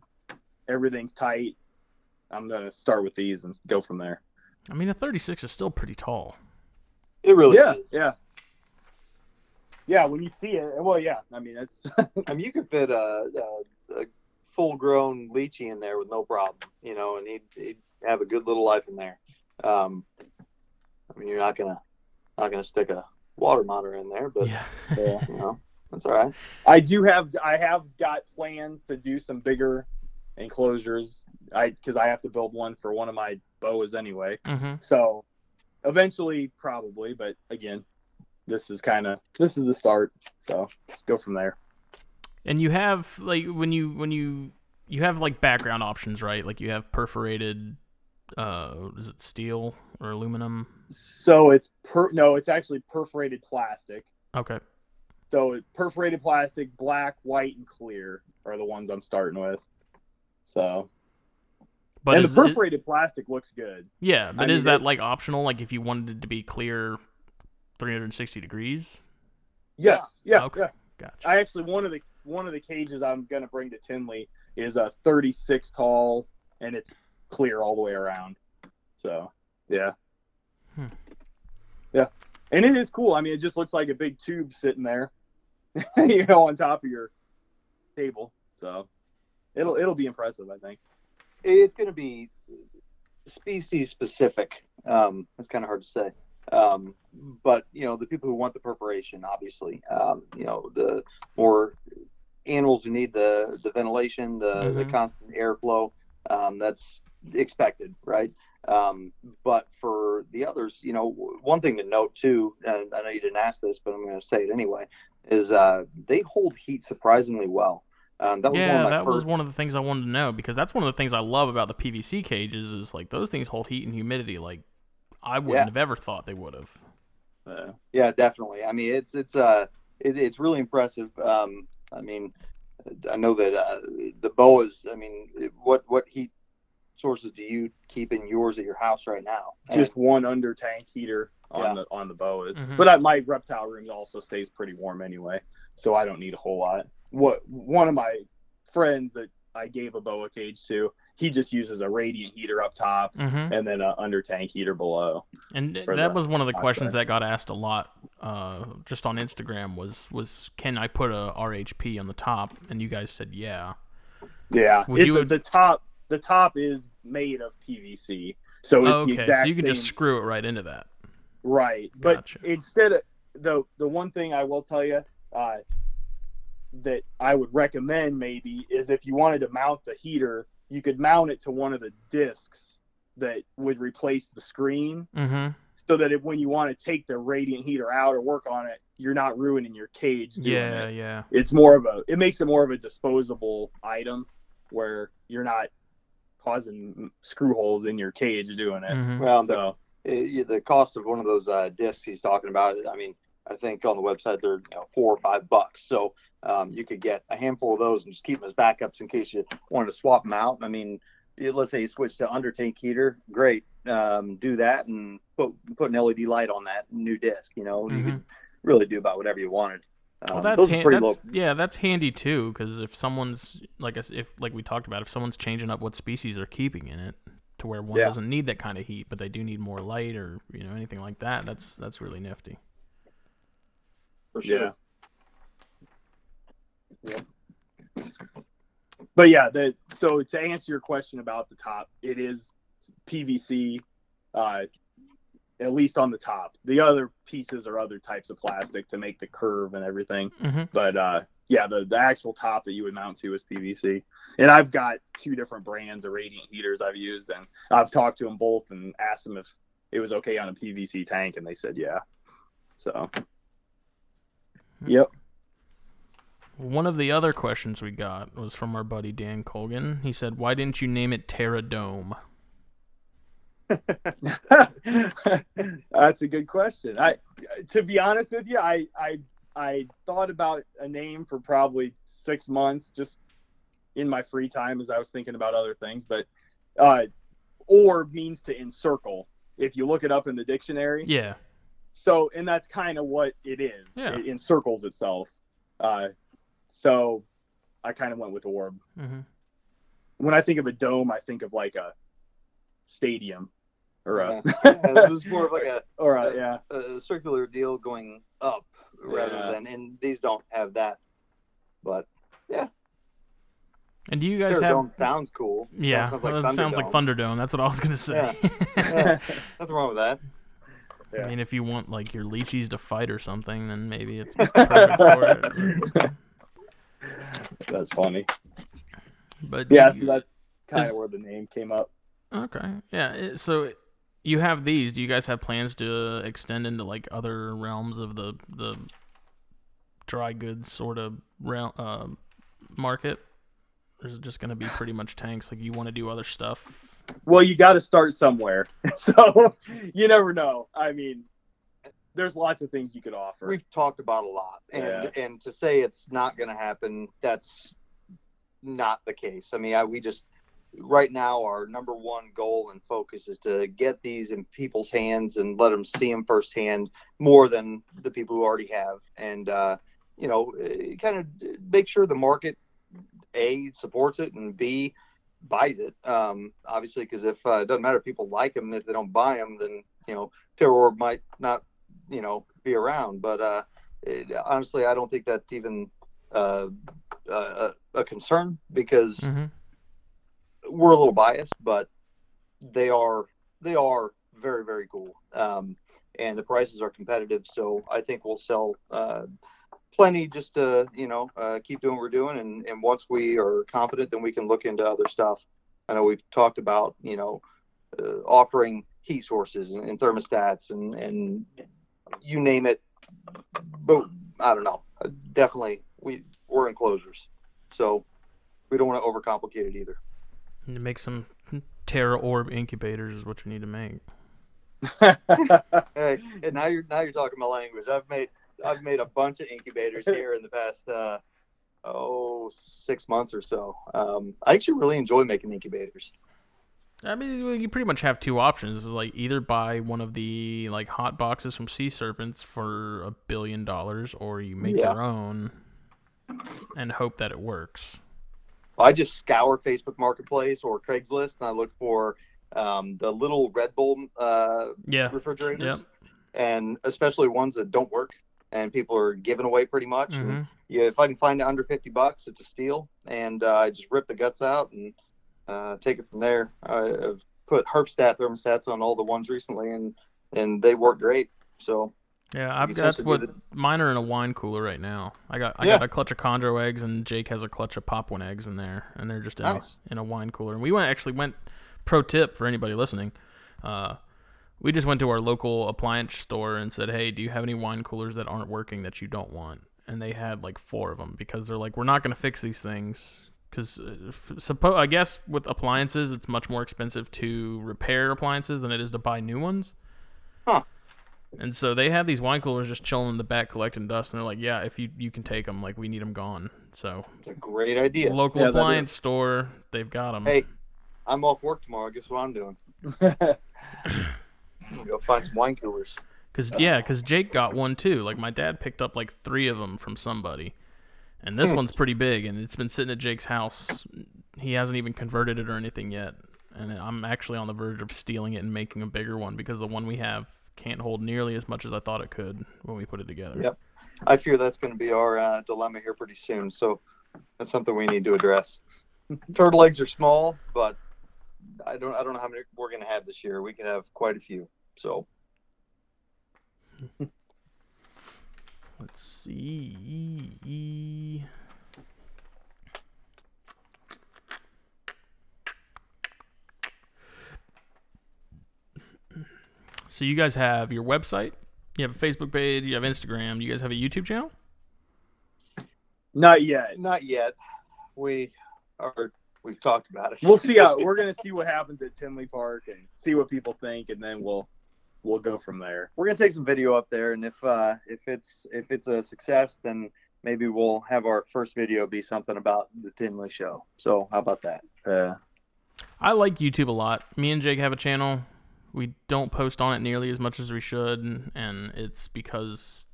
everything's tight. I'm gonna start with these and go from there. I mean, a 36 is still pretty tall. It really yeah, is. yeah, yeah. When you see it, well, yeah. I mean, it's I mean, you could fit a, a, a full-grown leachie in there with no problem, you know, and he'd, he'd have a good little life in there. Um, I mean, you're not gonna not gonna stick a water monitor in there, but Yeah. yeah. you know, that's all right. I do have I have got plans to do some bigger enclosures. I because I have to build one for one of my boas anyway. hmm So eventually, probably, but again, this is kind of this is the start. So let's go from there. And you have like when you when you you have like background options, right? Like you have perforated uh is it steel or aluminum? So it's per no, it's actually perforated plastic. Okay. So perforated plastic, black, white, and clear are the ones I'm starting with. So But and is, the perforated plastic looks good. yeah, but I is mean, that it- like optional like if you wanted it to be clear 360 degrees? Yes, yeah, Okay. yeah. Gotcha. I actually one of the one of the cages I'm gonna bring to Tinley is a 36 tall and it's clear all the way around. So yeah, Hmm. yeah, and it is cool. I mean, it just looks like a big tube sitting there, you know, on top of your table. So it'll it'll be impressive, I think. It's gonna be species specific. Um, it's kind of hard to say. Um, but you know, the people who want the perforation, obviously, um, you know, the more animals who need the the ventilation, the, the Mhm. constant airflow, um, that's expected, right? Um, but for the others, you know, one thing to note too, and I know you didn't ask this, but I'm going to say it anyway, is uh, they hold heat surprisingly well. Um, that was one yeah, of my that was one of the things I wanted to know because that's one of the things I love about the PVC cages is like those things hold heat and humidity like I wouldn't Yeah. have ever thought they would have. Uh, Yeah, definitely. I mean, it's it's uh it, it's really impressive. Um, I mean, I know that uh, the boas. I mean, what what heat sources do you keep in yours at your house right now? just one under tank heater on Yeah. the on the boas. Mhm. But I, my reptile room also stays pretty warm anyway, so I don't need a whole lot. What one of my friends that I gave a boa cage to, he just uses a radiant heater up top Mm-hmm. and then a under tank heater below. And that the was one of the contract. questions that got asked a lot, uh, just on Instagram. Was was can I put a RHP on the top? And you guys said yeah. Yeah, Would it's you- a, the top. The top is made of PVC, so it's the okay, exact so you can same. just screw it right into that. Right. But instead of the the one thing I will tell you uh, that I would recommend maybe is if you wanted to mount the heater, you could mount it to one of the discs that would replace the screen Mm-hmm. so that if, when you want to take the radiant heater out or work on it, you're not ruining your cage doing Yeah, it. yeah. It's more of a it makes it more of a disposable item where you're not causing screw holes in your cage doing it. Mhm. Well, So uh, the cost of one of those uh, discs he's talking about. I mean, I think on the website they're you know, four or five bucks. So um, you could get a handful of those and just keep them as backups in case you wanted to swap them out. I mean, let's say you switch to under tank heater, great. Um, do that and put put an LED light on that new disc. You know, you could really do about whatever you wanted. Um, Well, that's, those are han- pretty that's low. yeah, that's handy too. Because if someone's like I s- if like we talked about, if someone's changing up what species they're keeping in it to where one Yeah. doesn't need that kind of heat, but they do need more light or you know anything like that, that's that's really nifty. For sure. Yeah. But yeah, the so to answer your question about the top, it is PVC, uh, at least on the top. The other pieces are other types of plastic to make the curve and everything. Mm-hmm. But uh, yeah, the, the actual top that you would mount to is PVC. And I've got two different brands of radiant heaters I've used, and I've talked to them both and asked them if it was okay on a PVC tank, and they said yeah. So. Yep. One of the other questions we got was from our buddy Dan Colgan. He said, "Why didn't you name it Terra Dome?" That's a good question. I, to be honest with you, I, I, I thought about a name for probably six months, just in my free time as I was thinking about other things. But, uh, orb means to encircle. If you look it up in the dictionary, Yeah. so and that's kind of what it is. Yeah. It encircles itself. Uh, so I kind of went with orb. Mm-hmm. When I think of a dome, I think of like a stadium, or uh, a, Yeah, this is more of like a or uh, a yeah. a circular deal going up rather Yeah. than and these don't have that but yeah. And do you guys have? Terradome sounds cool Yeah, sounds like that sounds like Thunderdome. Thunderdome. That's what I was gonna say. Yeah, nothing wrong with that Yeah. I mean, if you want like your leachies to fight or something, then maybe it's perfect for it. That's funny. But Yeah, you- so that's kind of where the name came up. okay. Yeah. So you have these. Do you guys have plans to extend into like other realms of the the dry goods sort of realm uh, market? Or is it just gonna be pretty much tanks? Like you want to do other stuff? Well, you got to start somewhere, so you never know. I mean, there's lots of things you could offer. we've talked about a lot and and to say it's not going to happen that's not the case i mean I, we just right now our number one goal and focus is to get these in people's hands and let them see them firsthand more than the people who already have. And uh, you know kind of make sure the market a supports it and b buys it. Um, obviously because if uh, it doesn't matter if people like them if they don't buy them then you know terror might not you know be around. But uh, it, honestly i don't think that's even uh, a, a concern because Mm-hmm. We're a little biased, but they are they are very very cool, um, and the prices are competitive. So I think we'll sell uh, plenty just to you know uh, keep doing what we're doing, and, and once we are confident, then we can look into other stuff. I know we've talked about you know uh, offering heat sources and, and thermostats and and you name it, but I don't know. uh, definitely we we're enclosures, so we don't want to overcomplicate it either. You to make some TerraOrb incubators is what you need to make. Hey, and now you're now you're talking my language. I've made I've made a bunch of incubators here in the past uh, oh six months or so. Um, I actually really enjoy making incubators. I mean, you pretty much have two options: is like either buy one of the like hot boxes from Sea Serpents for a billion dollars, or you make Yeah. your own and hope that it works. I just scour Facebook Marketplace or Craigslist and I look for um, the little Red Bull uh, Yeah, refrigerators, Yep. and especially ones that don't work and people are giving away pretty much. And, hmm yeah, if I can find it under fifty bucks, it's a steal. And uh, I just rip the guts out and uh, take it from there. I've put Herpstat thermostats on all the ones recently, and and they work great. So yeah. I've that's what mine are in a wine cooler right now. I got I Yeah. got a clutch of chondro eggs, and Jake has a clutch of Papuan eggs in there, and they're just in Nice. a, in a wine cooler. And we went actually went. Pro tip for anybody listening. Uh, we just went to our local appliance store and said, "Hey, do you have any wine coolers that aren't working that you don't want?" And they had like four of them because they're like, "We're not going to fix these things." Because uh, suppo- I guess with appliances, it's much more expensive to repair appliances than it is to buy new ones. Huh. And so they had these wine coolers just chilling in the back collecting dust, and they're like, "Yeah, if you you can take them, like we need them gone." So it's a great idea. local Yeah, appliance store, they've got them. Hey, I'm off work tomorrow. Guess what I'm doing? I'm go find some wine coolers. Cause yeah, cause Jake got one too. Like my dad picked up like three of them from somebody, and this Hmm. one's pretty big, and it's been sitting at Jake's house. He hasn't even converted it or anything yet, and I'm actually on the verge of stealing it and making a bigger one because the one we have can't hold nearly as much as I thought it could when we put it together. Yep. I fear that's going to be our uh, dilemma here pretty soon. So that's something we need to address. Turtle eggs are small, but I don't I don't know how many we're going to have this year. We could have quite a few. So Let's see. So you guys have your website, you have a Facebook page, you have Instagram, you guys have a YouTube channel? Not yet. not yet. We are we've talked about it. We'll see how we're gonna see what happens at Tinley Park and see what people think, and then we'll we'll go from there. We're gonna take some video up there, and if uh, if it's if it's a success, then maybe we'll have our first video be something about the Tinley show. So how about that? Yeah. I like YouTube a lot. Me and Jake have a channel. We don't post on it nearly as much as we should, and it's because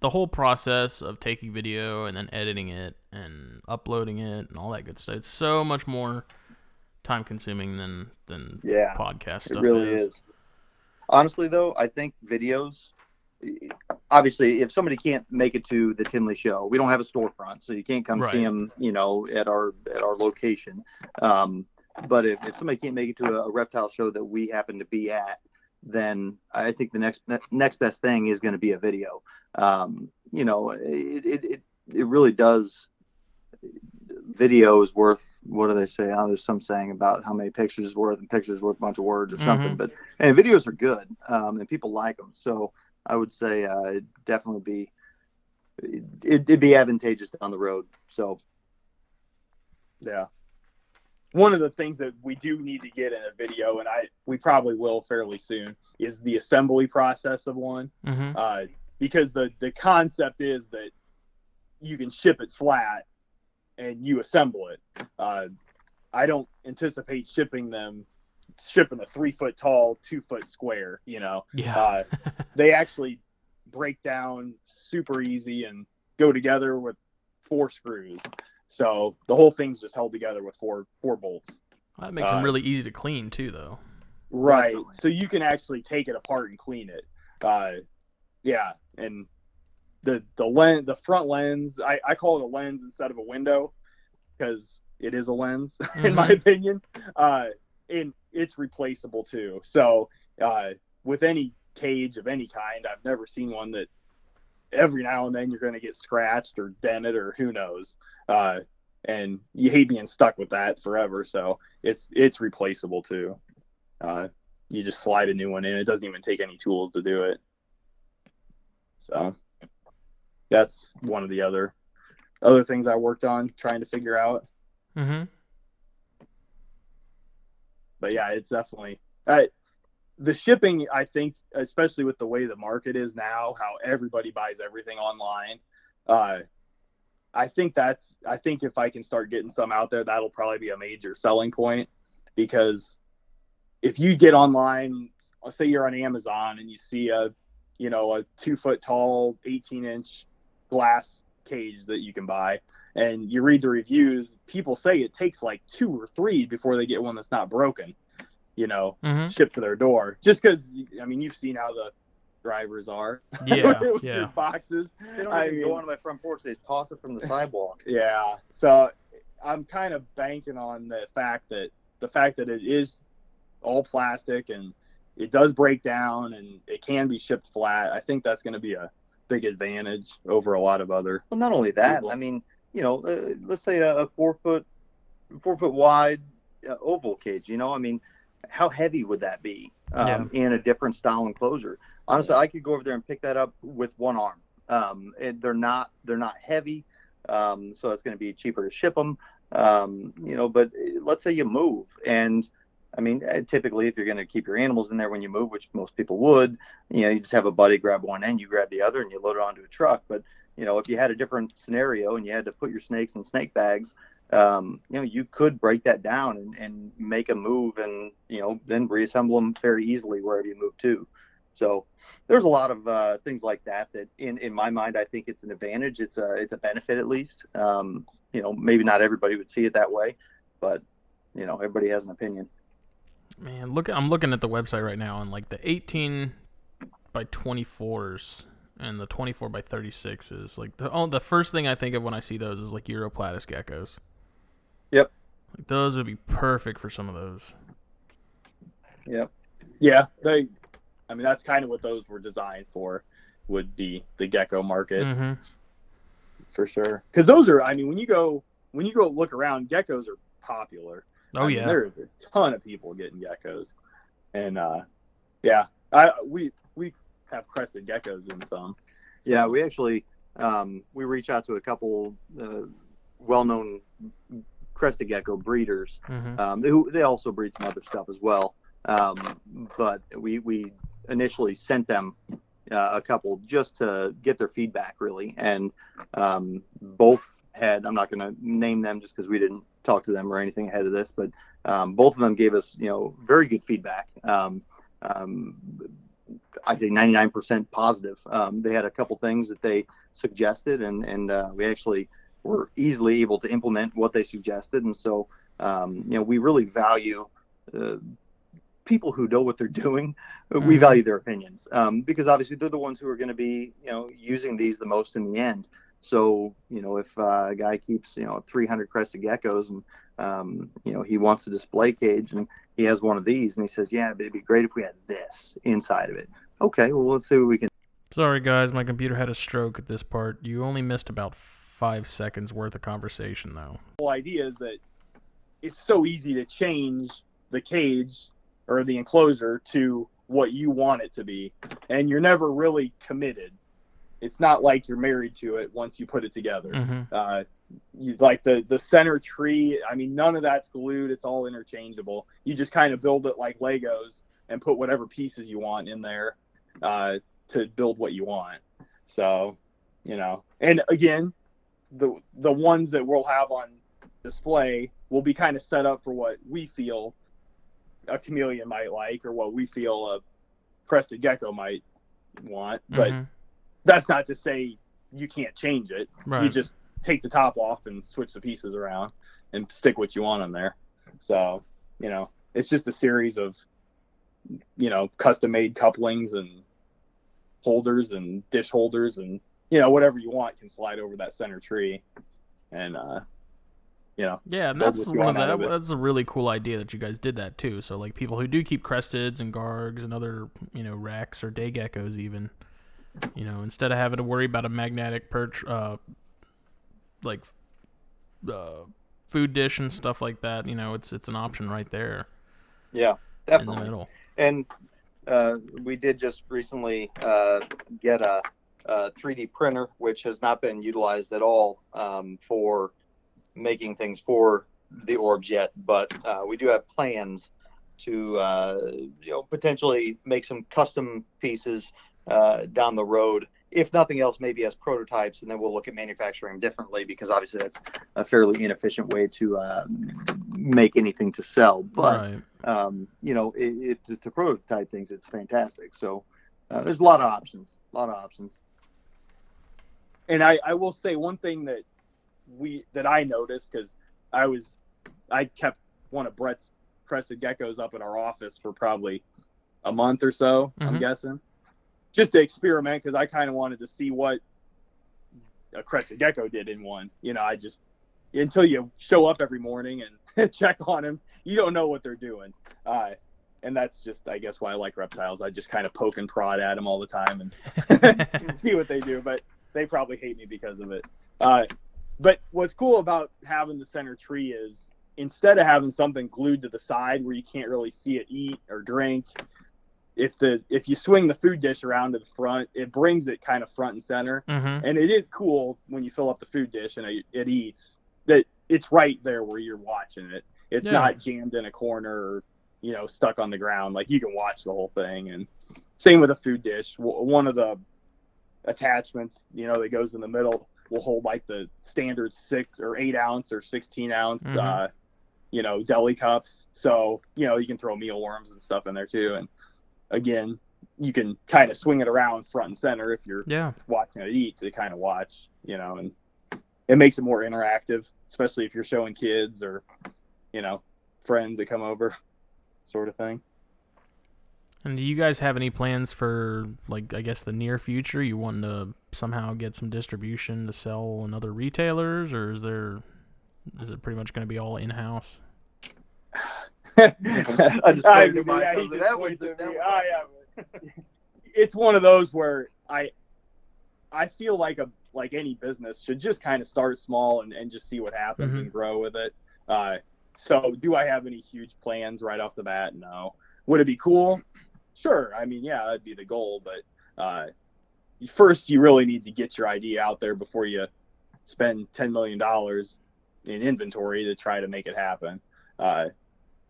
the whole process of taking video and then editing it and uploading it and all that good stuff. It's so much more time consuming than than Yeah, podcast it stuff really is. Honestly, though, I think videos. Obviously, if somebody can't make it to the Tinley show, we don't have a storefront, so you can't come see them. You know, at our at our location. Um, but if, if somebody can't make it to a, a reptile show that we happen to be at, then I think the next next best thing is going to be a video. Um, you know, it, it it it really does. Video is worth what do they say? Oh, there's some saying about how many pictures is worth, and pictures worth a bunch of words or something. Mhm. But and videos are good, um, and people like them. So I would say uh, it'd definitely be it, it'd be advantageous down the road. So Yeah. One of the things that we do need to get in a video, and I we probably will fairly soon, is the assembly process of one. Mm-hmm. Uh, because the the concept is that you can ship it flat and you assemble it. Uh, I don't anticipate shipping them shipping a three foot tall, two foot square. You know, Yeah. uh, they actually break down super easy and go together with four screws. So the whole thing's just held together with four four bolts. that makes them uh, really easy to clean too, though. Right. So you can actually take it apart and clean it. Uh, yeah, and the the lens, the front lens, I, I call it a lens instead of a window because it is a lens in my Mhm. opinion. Uh, and it's replaceable too. So uh, with any cage of any kind, I've never seen one that every now and then you're going to get scratched or dented or who knows. Uh, and you hate being stuck with that forever. So it's it's replaceable too. Uh, you just slide a new one in. It doesn't even take any tools to do it. So that's one of the other other things I worked on trying to figure out. Mm-hmm. But yeah, it's definitely I, the shipping. I think, especially with the way the market is now, how everybody buys everything online. Uh, I think that's. I think if I can start getting some out there, that'll probably be a major selling point because if you get online, say you're on Amazon and you see a, you know, a two foot tall, 18 inch glass cage that you can buy, and you read the reviews, people say it takes like two or three before they get one that's not broken, you know, Mm-hmm. shipped to their door. Just because, I mean, you've seen how the drivers are Yeah, with yeah. their boxes. They don't I even mean- go onto my front porch. They just toss it from the sidewalk. Yeah. So I'm kind of banking on the fact that the fact that it is all plastic and it does break down and it can be shipped flat. I think that's going to be a big advantage over a lot of other. Well, not only that, People. I mean, you know, uh, let's say a, a four foot, four foot wide uh, oval cage. You know, I mean, how heavy would that be um, in a different style enclosure? Honestly, I could go over there and pick that up with one arm. Um, and they're not they're not heavy, um, so it's going to be cheaper to ship them. Um, you know, but uh, let's say you move and. I mean, uh, typically, if you're going to keep your animals in there when you move, which most people would, you know, you just have a buddy grab one end, you grab the other, and you load it onto a truck. But you know, if you had a different scenario and you had to put your snakes in snake bags, um, you know, you could break that down and, and make a move and, you know, then reassemble them very easily wherever you move to. So there's a lot of uh, things like that that in, in my mind, I think it's an advantage. It's a, it's a benefit at least. Um, you know, maybe not everybody would see it that way, but you know, everybody has an opinion. Man, look, I'm looking at the website right now, and like the 18 by 24s and the 24 by 36s, like the oh, the first thing I think of when I see those is like Uroplatus geckos. Yep. Like those would be perfect for some of those. Yep. Yeah, they. I mean, that's kind of what those were designed for. Would be the gecko market Mm-hmm. for sure. Because those are. I mean, when you go when you go look around, geckos are popular. Oh I mean, yeah. there is a ton of people getting geckos, and uh, yeah, I we we have crested geckos in some. So- Yeah, we actually um, we reach out to a couple uh, well-known crested gecko breeders. Mm-hmm. Um, who they also breed some other stuff as well. Um, but we we initially sent them uh, a couple just to get their feedback really, and um, both had I'm not going to name them just because we didn't talk to them or anything ahead of this, but um, both of them gave us you know very good feedback. Um, um, I'd say 99% positive. Um, they had a couple things that they suggested, and and uh, we actually were easily able to implement what they suggested. And so, um, you know, we really value uh, people who know what they're doing. We Mhm. value their opinions um, because obviously they're the ones who are going to be, you know, using these the most in the end. So, you know, if uh, a guy keeps, you know, 300 crested geckos and, um, you know, he wants a display cage and he has one of these and he says, yeah, but it'd be great if we had this inside of it. Okay, well, let's see what we can Sorry guys, my computer had a stroke at this part. You only missed about five seconds worth of conversation though. whole idea is that it's so easy to change the cage or the enclosure to what you want it to be and you're never really committed. It's not like you're married to it once you put it together. Mm-hmm. uh, you, like the the center tree i mean none of that's glued. It's all interchangeable. You just kind of build it like legos and put whatever pieces you want in there uh, to build what you want. So you know and again the the ones that we'll have on display will be kind of set up for what we feel a chameleon might like or what we feel a crested gecko might want but Mhm. that's not to say you can't change it right. you just take the top off and switch the pieces around and stick what you want on there. So, you know, it's just a series of, you know, custom made couplings and holders and dish holders and, you know, whatever you want can slide over that center tree. And, uh, you know, Yeah, and that's one of want the, of it. that's a really cool idea that you guys did that too. So like people who do keep cresteds and gargs and other you know rex or day geckos even, you know, instead of having to worry about a magnetic perch, uh, like uh, food dish and stuff like that, you know, it's it's an option right there Yeah, in the definitely. middle. And uh, we did just recently uh, get a uh, 3D printer, which has not been utilized at all um, for making things for the orbs yet. But uh, we do have plans to uh, you know potentially make some custom pieces uh, down the road. If nothing else, maybe as prototypes, and then we'll look at manufacturing differently because obviously that's a fairly inefficient way to uh, make anything to sell. But right. um, you know, it, it, to, to prototype things, it's fantastic. So uh, there's a lot of options, a lot of options. And I, I will say one thing that we that I noticed because I was I kept one of Brett's crested geckos up in our office for probably a month or so. I'm Mhm. guessing, just to experiment because I kind of wanted to see what a crested gecko did in one. You know, I just until you show up every morning and check on them, you don't know what they're doing. Uh, and that's just, I guess, why I like reptiles. I just kind of poke and prod at them all the time and see what they do. But they probably hate me because of it. Uh, but what's cool about having the center tree is instead of having something glued to the side where you can't really see it eat or drink, if the if you swing the food dish around to the front, it brings it kind of front and center. mm-hmm. And it is cool when you fill up the food dish and it, it eats that it's right there where you're watching it. It's Yeah. not jammed in a corner or you know stuck on the ground. Like you can watch the whole thing. And same with a food dish. One of the attachments, you know, that goes in the middle will hold like the standard six or eight ounce or sixteen ounce, Mhm. uh, you know, deli cups. So you know you can throw mealworms and stuff in there too. And again, you can kind of swing it around front and center if you're Yeah. watching it eat to kind of watch, you know, and it makes it more interactive, especially if you're showing kids or, you know, friends that come over, sort of thing. And do you guys have any plans for like I guess the near future? You want to somehow get some distribution to sell in other retailers, or is there is it pretty much going to be all in house? I just I pointed mean, to mine, yeah, I he just points at me. one's- yeah. It's one of those where I, I feel like a like any business should just kind of start small and, and just see what happens Mhm. and grow with it. Uh, so do I have any huge plans right off the bat? No. Would it be cool? Sure. I mean, yeah, that'd be the goal, but uh, first you really need to get your idea out there before you spend ten million dollars in inventory to try to make it happen. Uh,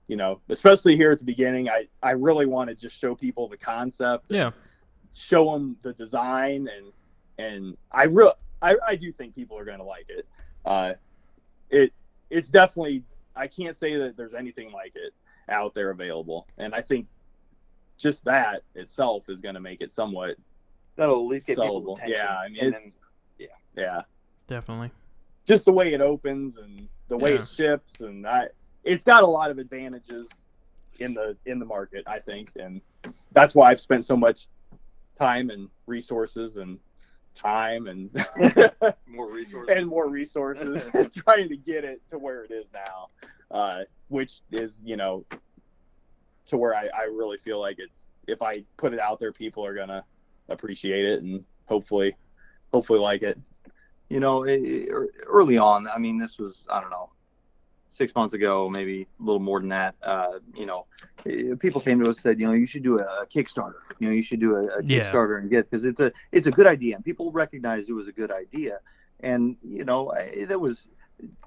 you know, especially here at the beginning, I, I really want to just show people the concept, Yeah. show them the design, and and I real I, I do think people are going to like it. Uh, it it's definitely I can't say that there's anything like it out there available, and I think just that itself is going to make it somewhat That'll at least get people's sellable. attention. Yeah, I mean, it's then- yeah, Definitely. just the way it opens and the way Yeah. it ships, and I it's got a lot of advantages in the in the market, I think, and that's why I've spent so much time and resources and time and more resources. and more resources trying to get it to where it is now, uh, which is you know to where I, I really feel like it's if I put it out there, people are gonna appreciate it and hopefully hopefully like it. you know, it, it- early on, I mean, this was, I don't know, six months ago, maybe a little more than that. Uh, you know, eh, people came to us and said, you know, you should do a Kickstarter. You know, you should do a, a Yeah. Kickstarter and get because it's a it's a good idea, and people recognized it was a good idea. And you know, I, there was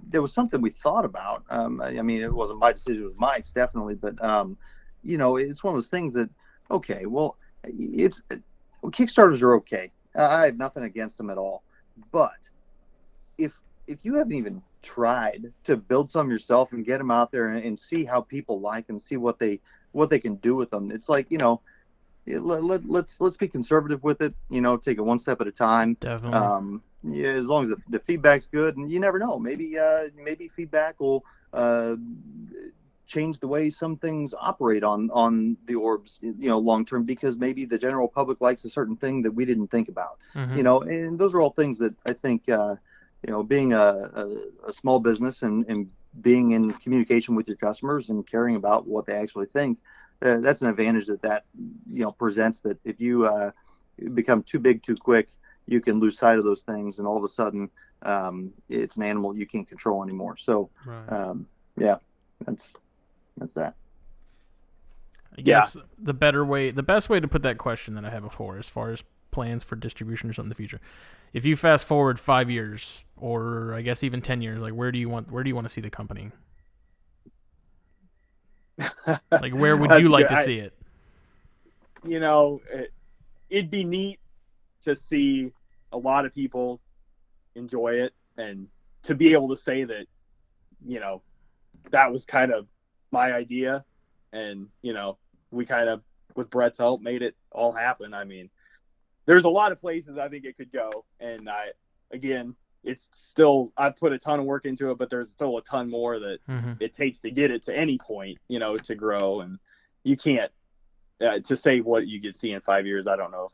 there was something we thought about. Um, I, I mean, it wasn't my decision; it was Mike's definitely. But um, you know, it's one of those things that okay, well, it's well, Kickstarters are okay. I have nothing against them at all, but if if you haven't even tried to build some yourself and get them out there and, and see how people like them, see what they what they can do with them, it's like you know, it, let, let, let's let's be conservative with it. You know, take it one step at a time. Definitely. Um, yeah, as long as the, the feedback's good, and you never know, maybe uh, maybe feedback will uh, change the way some things operate on on the orbs, you know, long term, because maybe the general public likes a certain thing that we didn't think about Mhm. you know and those are all things that i think uh, you know being a, a, a small business and, and being in communication with your customers and caring about what they actually think uh, that's an advantage that that you know presents that if you uh, become too big too quick you can lose sight of those things and all of a sudden um, it's an animal you can't control anymore so right. um, yeah that's that's that I Yeah. guess the better way, the best way to put that question that I had before, as far as plans for distribution or something in the future. If you fast forward five years, or I guess even ten years, like where do you want where do you want to see the company? Like where would you like good. to I- see it? you know, it, it'd be neat to see a lot of people enjoy it and to be able to say that, you know, that was kind of my idea. And, you know, we kind of, with Brett's help, made it all happen. I mean, there's a lot of places I think it could go. And I, again, it's still, I've put a ton of work into it, but there's still a ton more that Mm-hmm. it takes to get it to any point, you know, to grow. And you can't uh, to say what you could see in five years. I don't know if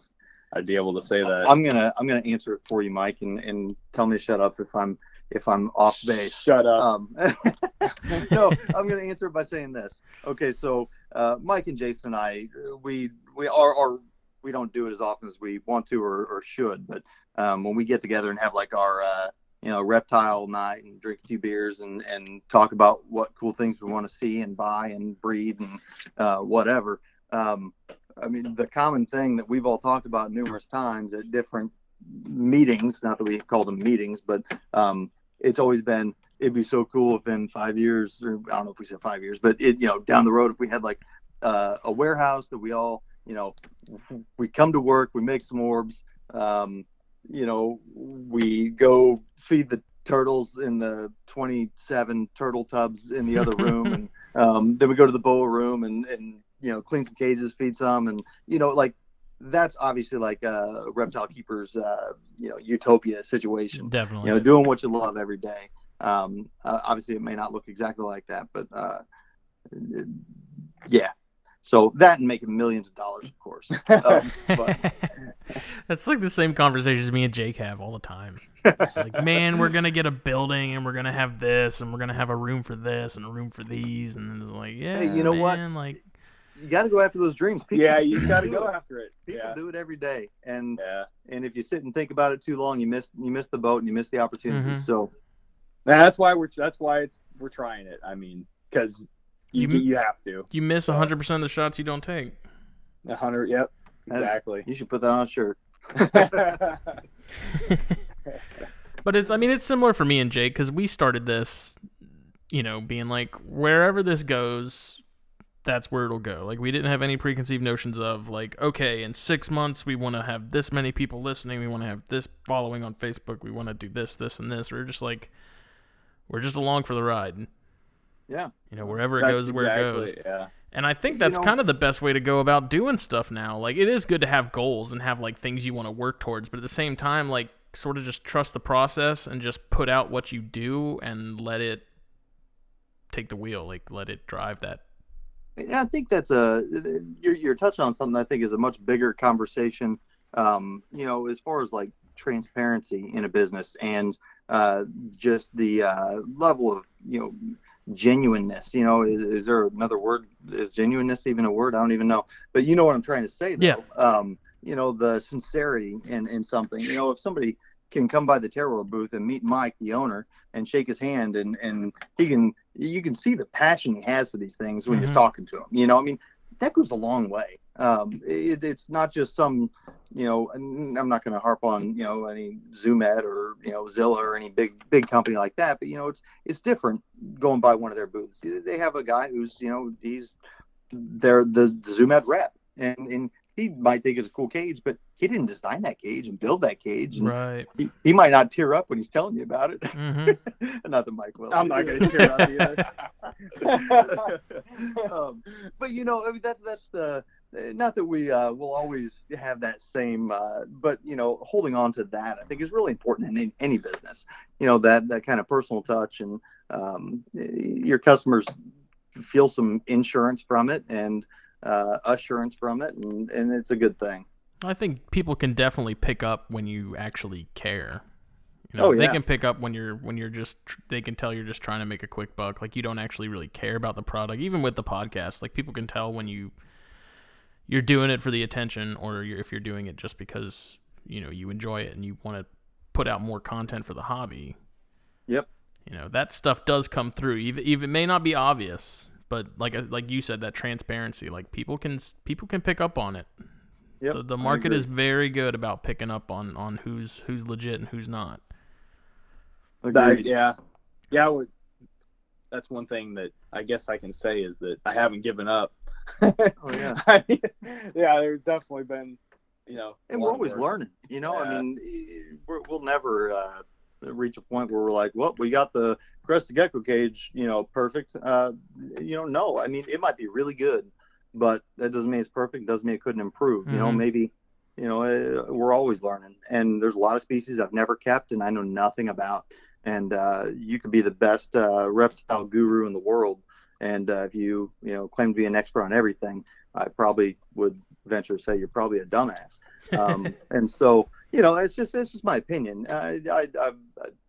I'd be able to say that. I'm gonna I'm gonna answer it for you, Mike, and, and tell me to shut up if I'm if I'm off base. Shut up. Um, no, I'm going to answer it by saying this. Okay, so uh, Mike and Jason and I, we we are, are we don't do it as often as we want to or, or should, but um, when we get together and have like our uh, you know reptile night and drink a few beers and and talk about what cool things we want to see and buy and breed and uh, whatever. Um, I mean, the common thing that we've all talked about numerous times at different meetings, not that we call them meetings, but um, it's always been it'd be so cool if in five years or I don't know if we said five years, but it you know down the road if we had like uh, a warehouse that we all you know we come to work, we make some orbs, um, you know we go feed the turtles in the 27 turtle tubs in the other room and um, then we go to the boa room and and you know clean some cages feed some and you know like that's obviously like a reptile keeper's uh, you know utopia situation Definitely. you know doing what you love every day um, uh, obviously it may not look exactly like that but uh, yeah so that and making millions of dollars of course um, but That's like the same conversations me and Jake have all the time. It's like, man, we're gonna get a building and we're gonna have this and we're gonna have a room for this and a room for these and then it's like, yeah, Hey, you know what? man, Like, you got to go after those dreams people, yeah, you just got to go it. after it. people Yeah. do it every day and Yeah. and if you sit and think about it too long you miss you miss the boat and you miss the opportunities Mhm. so That's why we're that's why it's we're trying it. I mean, because you You- you have to. you miss hundred percent of the shots you don't take. Hundred. Yep. Exactly. you should put that on a shirt But it's, I mean, it's similar for me and Jake because we started this, you know, being like, wherever this goes, that's where it'll go. Like, we didn't have any preconceived notions of, like, okay, in six months, we want to have this many people listening. We want to have this following on Facebook. We want to do this, this, and this. We're just like, we're just along for the ride. yeah You know, wherever it goes, is where it goes. Yeah. And I think You that's know- kind of the best way to go about doing stuff now. Like it is good to have goals and have like things you want to work towards, but at the same time like sort of just trust the process and just put out what you do and let it take the wheel, like let it drive that. Yeah, I think that's a you're you're touching on something I think is a much bigger conversation. Um, you know, as far as like transparency in a business and uh, just the uh, level of you know genuineness. You know, is, is there another word? Is genuineness even a word? I don't even know. But you know what I'm trying to say. Though. Yeah. Um, you know, the sincerity in in something. You know, if somebody can come by the terror booth and meet Mike, the owner, and shake his hand, and and he can you can see the passion he has for these things when Mhm. you're talking to him. You know, I mean, that goes a long way. Um, it, it's not just some, you know, and I'm not going to harp on, you know, any Zoo Med or you know Zilla or any big big company like that, but you know, it's it's different going by one of their booths. They have a guy who's, you know, he's they're the, the Zoo Med rep, and and he might think it's a cool cage, but he didn't design that cage and build that cage, and Right. he, he might not tear up when he's telling you about it. hmm not that Mike will. I'm not gonna tear up either. um, but you know, I mean, that's that's the not that we uh, will always have that same, uh, but you know, holding on to that I think is really important in any, any business. You know, that that kind of personal touch and um, your customers feel some insurance from it and uh, assurance from it, and, and it's a good thing. I think people can definitely pick up when you actually care. You know, Oh, they can pick up when you're when you're just they can tell you're just trying to make a quick buck. Like you don't actually really care about the product. Even with the podcast, like people can tell when you you're doing it for the attention, or you're, if you're doing it just because you know you enjoy it and you want to put out more content for the hobby. Yep. You know that stuff does come through. Even even it may not be obvious, but like like you said, that transparency, like people can people can pick up on it. Yep, the, the market is very good about picking up on on who's who's legit and who's not. That, Agreed. yeah, yeah. I would, that's one thing that I guess I can say is that I haven't given up. Oh yeah. yeah, there's definitely been, you know, and we're always work. learning. You know, I mean, we're, we'll never uh, reach a point where we're like, well, we got the crested gecko cage, you know, perfect. Uh, you know, no, I mean, it might be really good, but that doesn't mean it's perfect. Doesn't mean it couldn't improve. You know, Mhm. maybe, you know, uh, we're always learning. And there's a lot of species I've never kept and I know nothing about. And uh, you could be the best uh, reptile guru in the world. And uh, if you, you know, claim to be an expert on everything, I probably would venture to say you're probably a dumbass. Um, and so, you know, it's just it's just my opinion. I, I, I,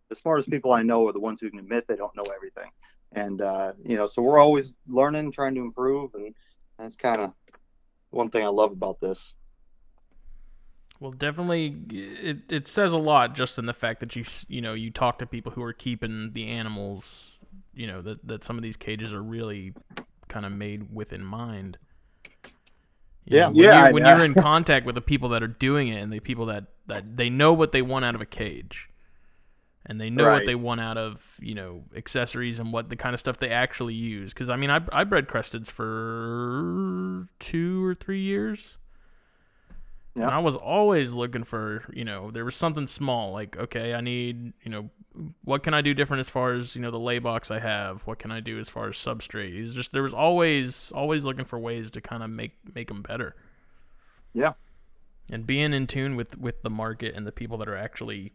the smartest people I know are the ones who can admit they don't know everything. And uh, you know, so we're always learning, trying to improve, and that's kind of one thing I love about this. Well, definitely, it, it says a lot just in the fact that you you know you talk to people who are keeping the animals, you know that that some of these cages are really kind of made with in mind. You Yeah. know, when Yeah, You're, I- you're in contact with the people that are doing it and the people that that they know what they want out of a cage, and they know what they want out of you know accessories and what the kind of stuff they actually use. Because I mean, I I bred cresteds for two or three years. Yeah. And I was always looking for, you know, there was something small like, okay, I need, you know, what can I do different as far as, you know, the lay box I have? What can I do as far as substrate? It's just there was always always looking for ways to kind of make make them better. Yeah. And being in tune with with the market and the people that are actually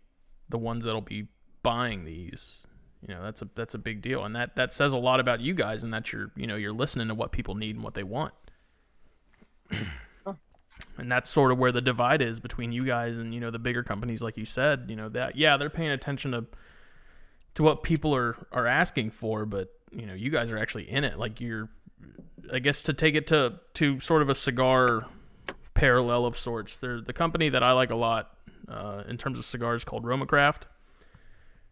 the ones that'll be buying these, you know, that's a that's a big deal. And that that says a lot about you guys and that you're, you know, you're listening to what people need and what they want. and that's sort of where the divide is between you guys and you know the bigger companies like you said you know that yeah they're paying attention to to what people are are asking for but you know you guys are actually in it. Like you're i guess to take it to to sort of a cigar parallel of sorts they're the company that i like a lot uh, in terms of cigars called RoMa Craft.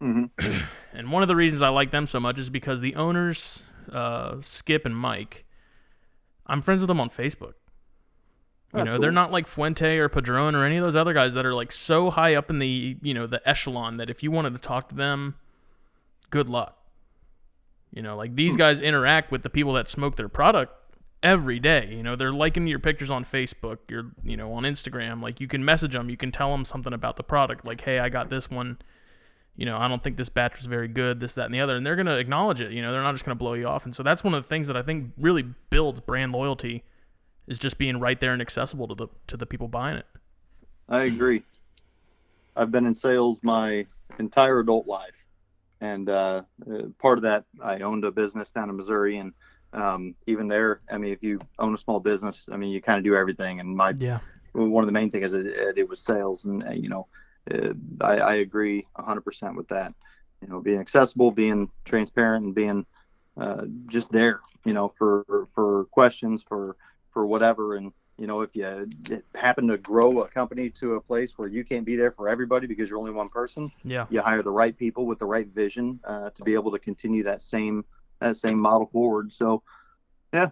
Hmm and one of the reasons I like them so much is because the owners, uh, Skip and Mike, I'm friends with them on Facebook. You That's know, they're not like Fuente or Padron or any of those other guys that are like so high up in the you know the echelon that if you wanted to talk to them, good luck. You know, like these hmm. guys interact with the people that smoke their product every day. You know, they're liking your pictures on Facebook. You're you know on Instagram. Like you can message them. You can tell them something about the product. Like, hey, I got this one you know, I don't think this batch was very good, this, that, and the other. And they're going to acknowledge it. You know, they're not just going to blow you off. And so that's one of the things that I think really builds brand loyalty is just being right there and accessible to the to the people buying it. I agree. I've been in sales my entire adult life, and uh, uh, part of that, I owned a business down in Missouri, and um, even there, I mean, if you own a small business, I mean, you kind of do everything. And my Yeah. one of the main things is it, it was sales, and uh, you know, uh, I, I agree 100% with that. You know, being accessible, being transparent, and being uh, just there. You know, for for questions, for for whatever, and you know, if you happen to grow a company to a place where you can't be there for everybody because you're only one person, Yeah. you hire the right people with the right vision uh, to be able to continue that same that same model forward. So, yeah,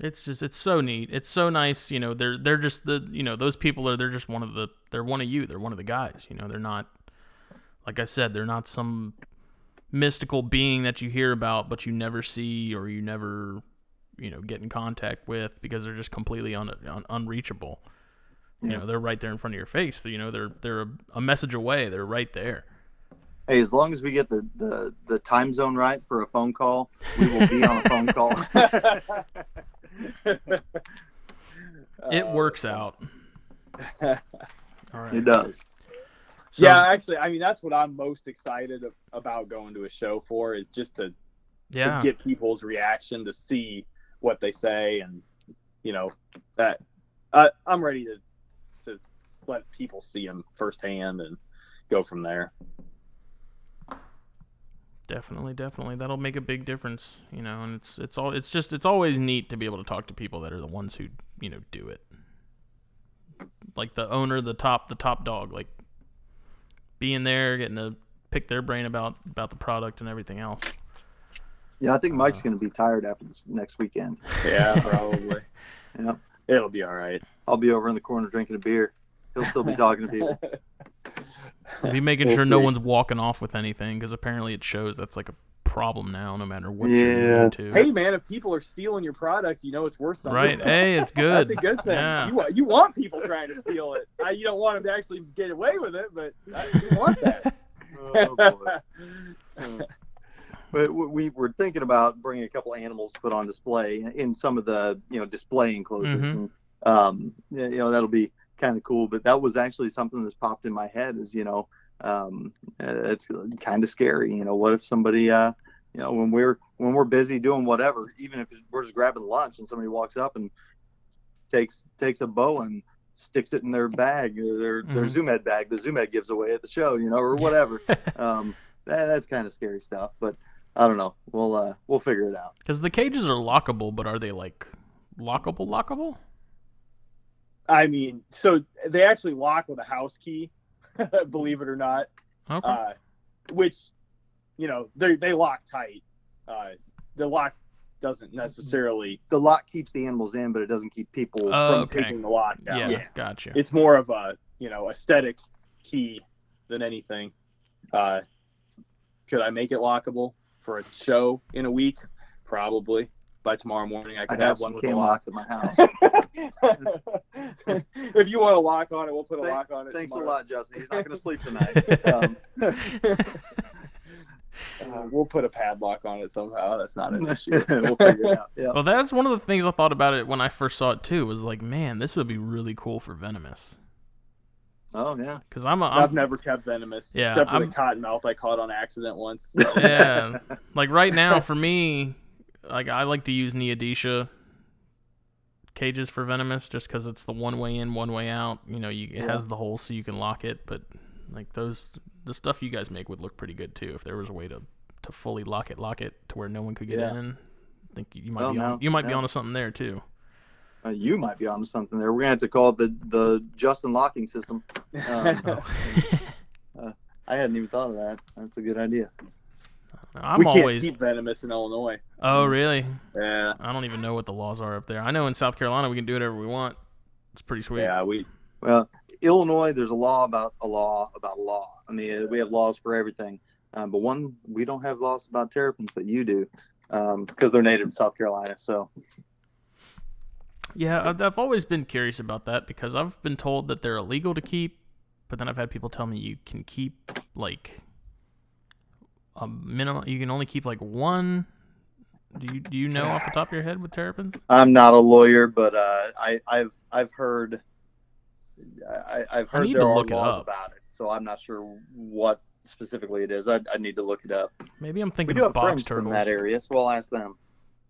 It's just it's so neat. It's so nice, you know, they're they're just the you know, those people are they're just one of the they're one of you. They're one of the guys, you know. They're not like I said, they're not some mystical being that you hear about but you never see or you never you know get in contact with because they're just completely un, un, unreachable. You know, they're right there in front of your face. You know, they're they're a, a message away. They're right there. hey, as long as we get the, the the time zone right for a phone call, we will be on a phone call. It Uh, works out. All right. It does. So- yeah, actually, I mean that's what I'm most excited about going to a show for is just to Yeah. to get people's reaction to see what they say and you know that uh, I'm ready to to let people see them firsthand and go from there. Definitely, definitely. That'll make a big difference, you know, and it's it's all it's just it's always neat to be able to talk to people that are the ones who, you know, do it. Like the owner, the top the top dog, like being there, getting to pick their brain about about the product and everything else. Yeah, I think Mike's Uh, going to be tired after this next weekend. Yeah, probably. Yeah. It'll be all right. I'll be over in the corner drinking a beer. He'll still be talking to people. Be making We'll sure no one's walking off with anything because apparently it shows that's like a problem now, no matter what show you Yeah. go to. Hey man, if people are stealing your product, you know it's worth something. right? Hey, it's good. That's a good thing. Yeah. You, you want people trying to steal it. Uh, you don't want them to actually get away with it, but uh, you want that. Oh, boy. But we were thinking about bringing a couple animals to put on display in some of the you know display enclosures, Mhm. and um, you know that'll be kind of cool. But that was actually something that's popped in my head. Is you know um, uh, it's kind of scary. You know, what if somebody uh, you know when we're when we're busy doing whatever, even if we're just grabbing lunch and somebody walks up and takes takes a bow and sticks it in their bag or their their Mhm. Zoo Med bag the Zoo Med gives away at the show, you know, or whatever. um, that, that's kind of scary stuff, but I don't know. We'll uh, we'll figure it out. Because the cages are lockable, but are they like lockable, lockable? I mean, so they actually lock with a house key, believe it or not. Okay. Uh, which, you know, they they lock tight. Uh, the lock doesn't necessarily The lock keeps the animals in, but it doesn't keep people. Oh, from okay. taking the lock down. yeah, yeah. gotcha. It's more of a you know aesthetic key than anything. Uh, could I make it lockable for a show in a week? Probably. By tomorrow morning, I I could have have one with a cam lock. locks at my house. if you want a lock on it, we'll put a Thank- lock on it. Thanks a lot, Justin. He's not going to sleep tonight. Um, Uh, we'll put a padlock on it somehow. That's not an issue. we'll figure it out. Yeah. Well, that's one of the things I thought about it when I first saw it too. Was like, man, this would be really cool for venomous. Oh yeah. Because I'm, a, I've I'm never kept venomous, Yeah, except for I'm- the cottonmouth I caught on accident once. yeah. Like right now, for me, like I like to use Neodesha cages for venomous just because it's the one way in, one way out. You know, you, it Yeah. has the hole so you can lock it. But like those, the stuff you guys make would look pretty good too if there was a way to to fully lock it, lock it to where no one could get Yeah. in. I think you might Well, be on, no, you might be no. onto something there too. Uh, you might be onto something there. We're gonna have to call it the the Justin locking system. Um, Oh. I hadn't even thought of that. That's a good idea. I'm we can't always. keep venomous in Illinois. Oh really? Yeah, I don't even know what the laws are up there. I know in South Carolina we can do whatever we want. It's pretty sweet. yeah. We Well, Illinois, there's a law about a law about a law. I mean, we have laws for everything, um, but one we don't have laws about terrapins, but you do, because they're native to South Carolina. So Yeah, I've, always been curious about that because I've been told that they're illegal to keep, but then I've had people tell me you can keep like a minimum. You can only keep like one. Do you do you know off the top of your head with terrapins? I'm not a lawyer, but uh, I, I've I've heard I, I've heard there are laws about it. So I'm not sure what specifically it is. I I need to look it up. Maybe I'm We thinking do of have box friends from that area, so I'll ask them.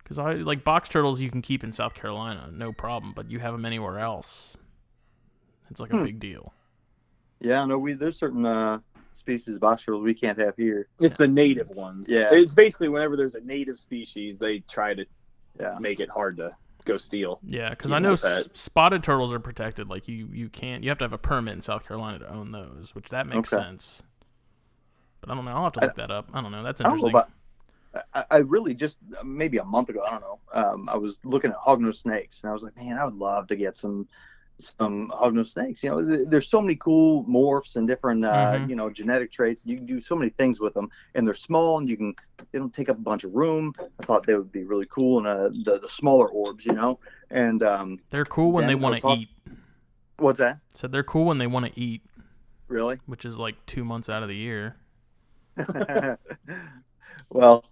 Because I like box turtles. You can keep in South Carolina, no problem, but you have them anywhere else. It's like a Hmm. big deal. Yeah, no, we there's certain uh, species of box turtles we can't have here. it's the native ones. Yeah. it's basically whenever there's a native species, they try to Yeah. make it hard to go steal. Yeah, because I know s- spotted turtles are protected. Like you, you can't. You have to have a permit in South Carolina to own those, which that makes Okay. sense. But I don't know. I'll have to I- look that up. I don't know. That's I don't know interesting. about. I, I really just maybe a month ago, I don't know. Um, I was looking at hognose snakes, and I was like, man, I would love to get some some hognose snakes. You know, th- there's so many cool morphs and different uh, Mhm. you know genetic traits. You can do so many things with them, and they're small, and you can they don't take up a bunch of room. I thought they would be really cool, and uh, the the smaller orbs, you know. And um, They're cool when they want to eat. what's that? Said they're cool when they want to eat, Really? which is like two months out of the year. well,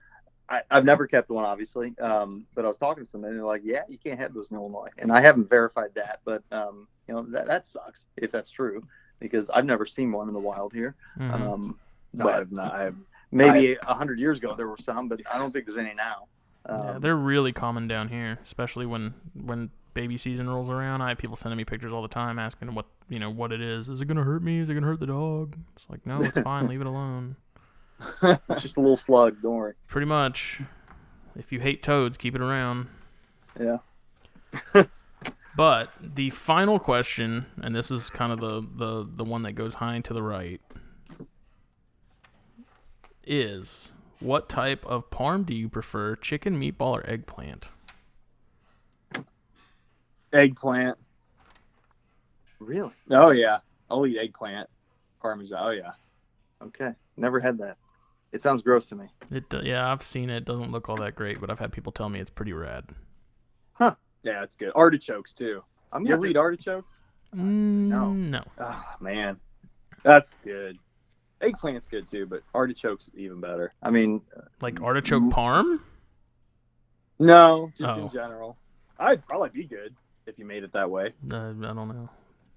I, I've never kept one, obviously, um, but I was talking to somebody, and they're like, "Yeah, you can't have those in Illinois," and I haven't verified that, but um, you know that that sucks if that's true because I've never seen one in the wild here. Mhm. Um, No, but I've not. I've, maybe a hundred years ago there were some, but I don't think there's any now. Um, yeah, they're really common down here, especially when when baby season rolls around. I have people sending me pictures all the time asking what you know what it is. Is it gonna hurt me? Is it gonna hurt the dog? It's like no, it's fine. Leave it alone. It's just a little slug. Don't worry. Pretty much. If you hate toads, keep it around. Yeah. But the final question, and this is kind of the, the, the one that goes high and to the right, is what type of parm do you prefer, chicken, meatball, or eggplant? eggplant. Really? Oh yeah, I'll eat eggplant, parmesan. Oh yeah. Okay. Never had that. It sounds gross to me. It uh, yeah, I've seen it. It doesn't look all that great, but I've had people tell me it's pretty rad. Huh? Yeah, it's good. Artichokes too. I'm You gonna ever eat artichokes? No. No. Ah man, that's good. Eggplant's good too, but artichokes even better. I mean, Like artichoke Mm. parm? No, just Oh. in general. I'd probably be good if you made it that way. Uh, I don't know.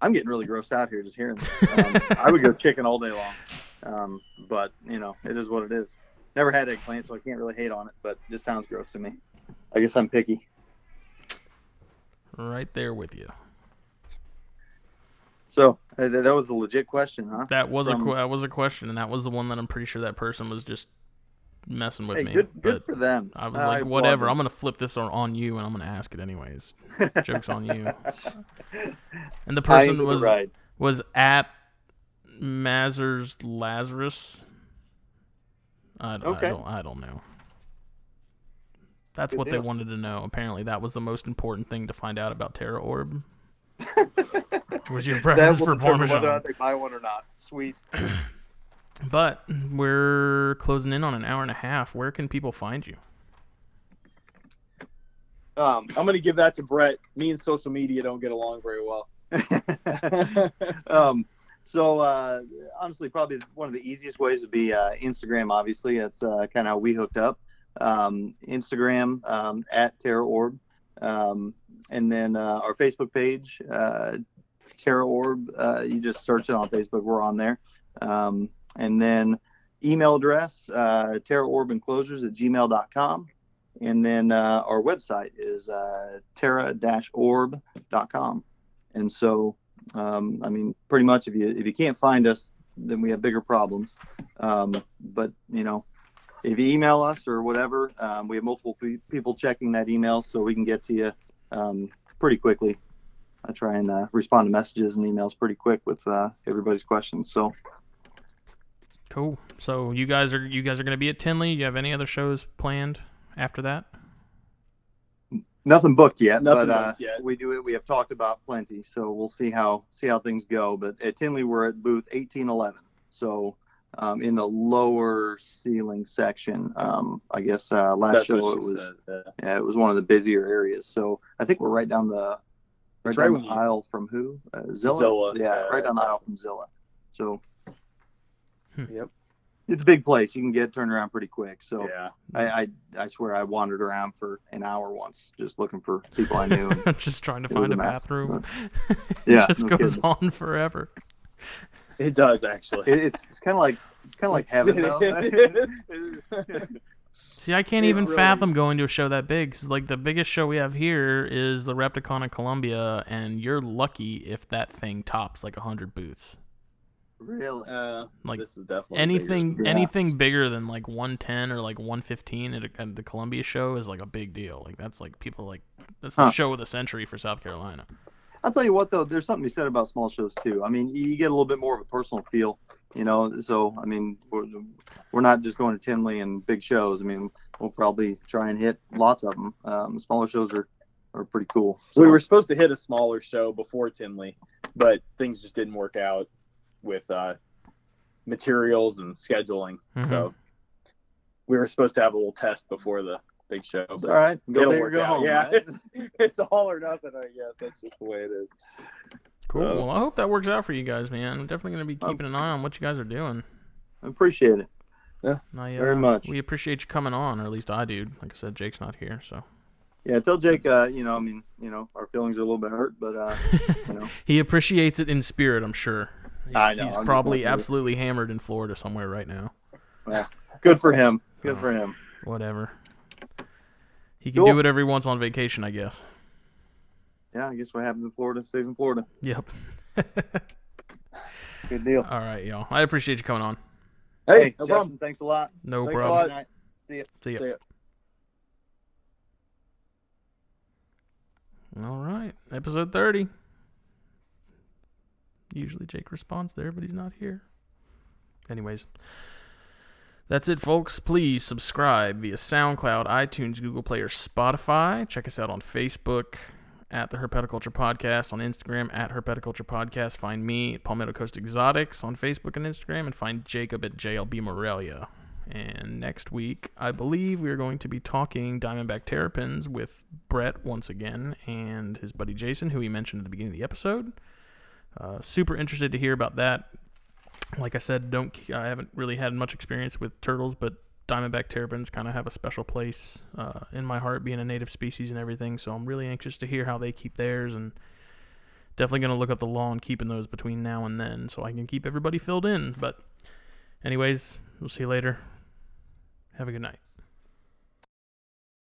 I'm getting really grossed out here just hearing this. Um, I would go chicken all day long. Um, but, you know, it is what it is. Never had eggplant, so I can't really hate on it, but it just sounds gross to me. I guess I'm picky. Right there with you. So uh, th- that was a legit question, huh? That was From- a that was a question, and that was the one that I'm pretty sure that person was just messing with Hey, me. good, but good for them. I was I like, applaud whatever. I'm gonna flip this on, on you, and I'm gonna ask it anyways. Jokes on you. And the person was right. was at Mazers Lazarus. I, don't- Okay. I don't I don't know. That's Good what they wanted to know. Apparently, that was the most important thing to find out about TerraOrb. was your preference for determine whether Parmesan? they buy one or not. Sweet. But we're closing in on an hour and a half. Where can people find you? Um, I'm gonna give that to Brett. Me and social media don't get along very well. um, so uh, honestly, probably one of the easiest ways would be uh, Instagram. Obviously, that's uh, kind of how we hooked up. Um, Instagram um, at TerraOrb, um, and then uh, our Facebook page, uh, TerraOrb. Uh, you just search it on Facebook. We're on there. Um, and then email address uh, terraorbenclosures at gmail.com. And then uh, our website is uh, terra-orb.com. And so, um, I mean, pretty much if you if you can't find us, then we have bigger problems. Um, but you know, if you email us or whatever, um, we have multiple pe- people checking that email, so we can get to you um, pretty quickly. I try and uh, respond to messages and emails pretty quick with uh, everybody's questions. So Cool. So you guys are you guys are gonna be at Tinley. You have any other shows planned after that? Nothing booked yet, Nothing but uh, yet. we do it. We have talked about plenty, so we'll see how see how things go. But at Tinley, we're at booth 1811, so um, in the lower ceiling section. Um, I guess uh, last That's show it was said. yeah. yeah, it was one of the busier areas. So I think we're right down the right It's right down the aisle from who uh, Zilla. Zilla, Yeah, yeah. right down the aisle from Zilla. So Hmm. Yep. It's a big place. You can get turned around pretty quick. So Yeah. I, I I swear I wandered around for an hour once just looking for people I knew. and Just trying to find a a mess, bathroom. Yeah, it just no goes kidding. on forever. It does actually. It, it's it's kind of like it's kind of like heaven. though. See, I can't It even really- fathom going to a show that big. 'cause, like the biggest show we have here is the Repticon in Columbia, and you're lucky if that thing tops like hundred booths. Really? Uh, Like, this is definitely Anything. Yeah. anything bigger than like 110 or like 115 at, a, at the Columbia show is like a big deal. Like that's like people like that's the show of the century for South Carolina. I'll tell you what though, there's something to be said about small shows too. I mean, you get a little bit more of a personal feel, you know. So I mean, we're, we're not just going to Tinley and big shows. I mean, we'll probably try and hit lots of them. Um, smaller shows are are pretty cool. So, we were supposed to hit a smaller show before Tinley, but things just didn't work out with uh, materials and scheduling. Mhm. So we were supposed to have a little test before the big show. it's but all right. Go It'll big or work go out. home. Yeah, right? it's, it's all or nothing. I guess that's just the way it is. Cool. So- Well, I hope that works out for you guys, man. I'm definitely gonna be Oh. keeping an eye on what you guys are doing. I appreciate it. I, uh, Very much. We appreciate you coming on, or at least I do. Like I said, Jake's not here, so Yeah, tell Jake. Uh, you know, I mean, you know, our feelings are a little bit hurt, but uh, you know, he appreciates it in spirit. I'm sure. He's, I know, he's I'm probably absolutely hammered in Florida somewhere right now. Yeah. good for him. Good for him. Whatever. He can Cool. do whatever he wants on vacation, I guess. Yeah, I guess what happens in Florida stays in Florida. Yep. Good deal. All right, y'all. I appreciate you coming on. Hey, Hey, no Justin, problem. thanks a lot. No Thanks a problem. lot. Good night. See ya. See ya. All right. Episode 30. Usually Jake responds there, but he's not here. Anyways, that's it, folks. Please subscribe via SoundCloud, iTunes, Google Play, or Spotify. Check us out on Facebook at the Herpetoculture Podcast on Instagram, at Herpetoculture Podcast. Find me at Palmetto Coast Exotics on Facebook and Instagram, and find Jacob at JLB Morelia. And next week, I believe we are going to be talking Diamondback Terrapins with Brett once again and his buddy Jason, who he mentioned at the beginning of the episode. Uh, super interested to hear about that. Like I said, don't I haven't really had much experience with turtles, but Diamondback terrapins kind of have a special place uh, in my heart, being a native species and everything. So I'm really anxious to hear how they keep theirs, and definitely going to look up the law on keeping those between now and then, so I can keep everybody filled in. But, anyways, we'll see you later. Have a good night.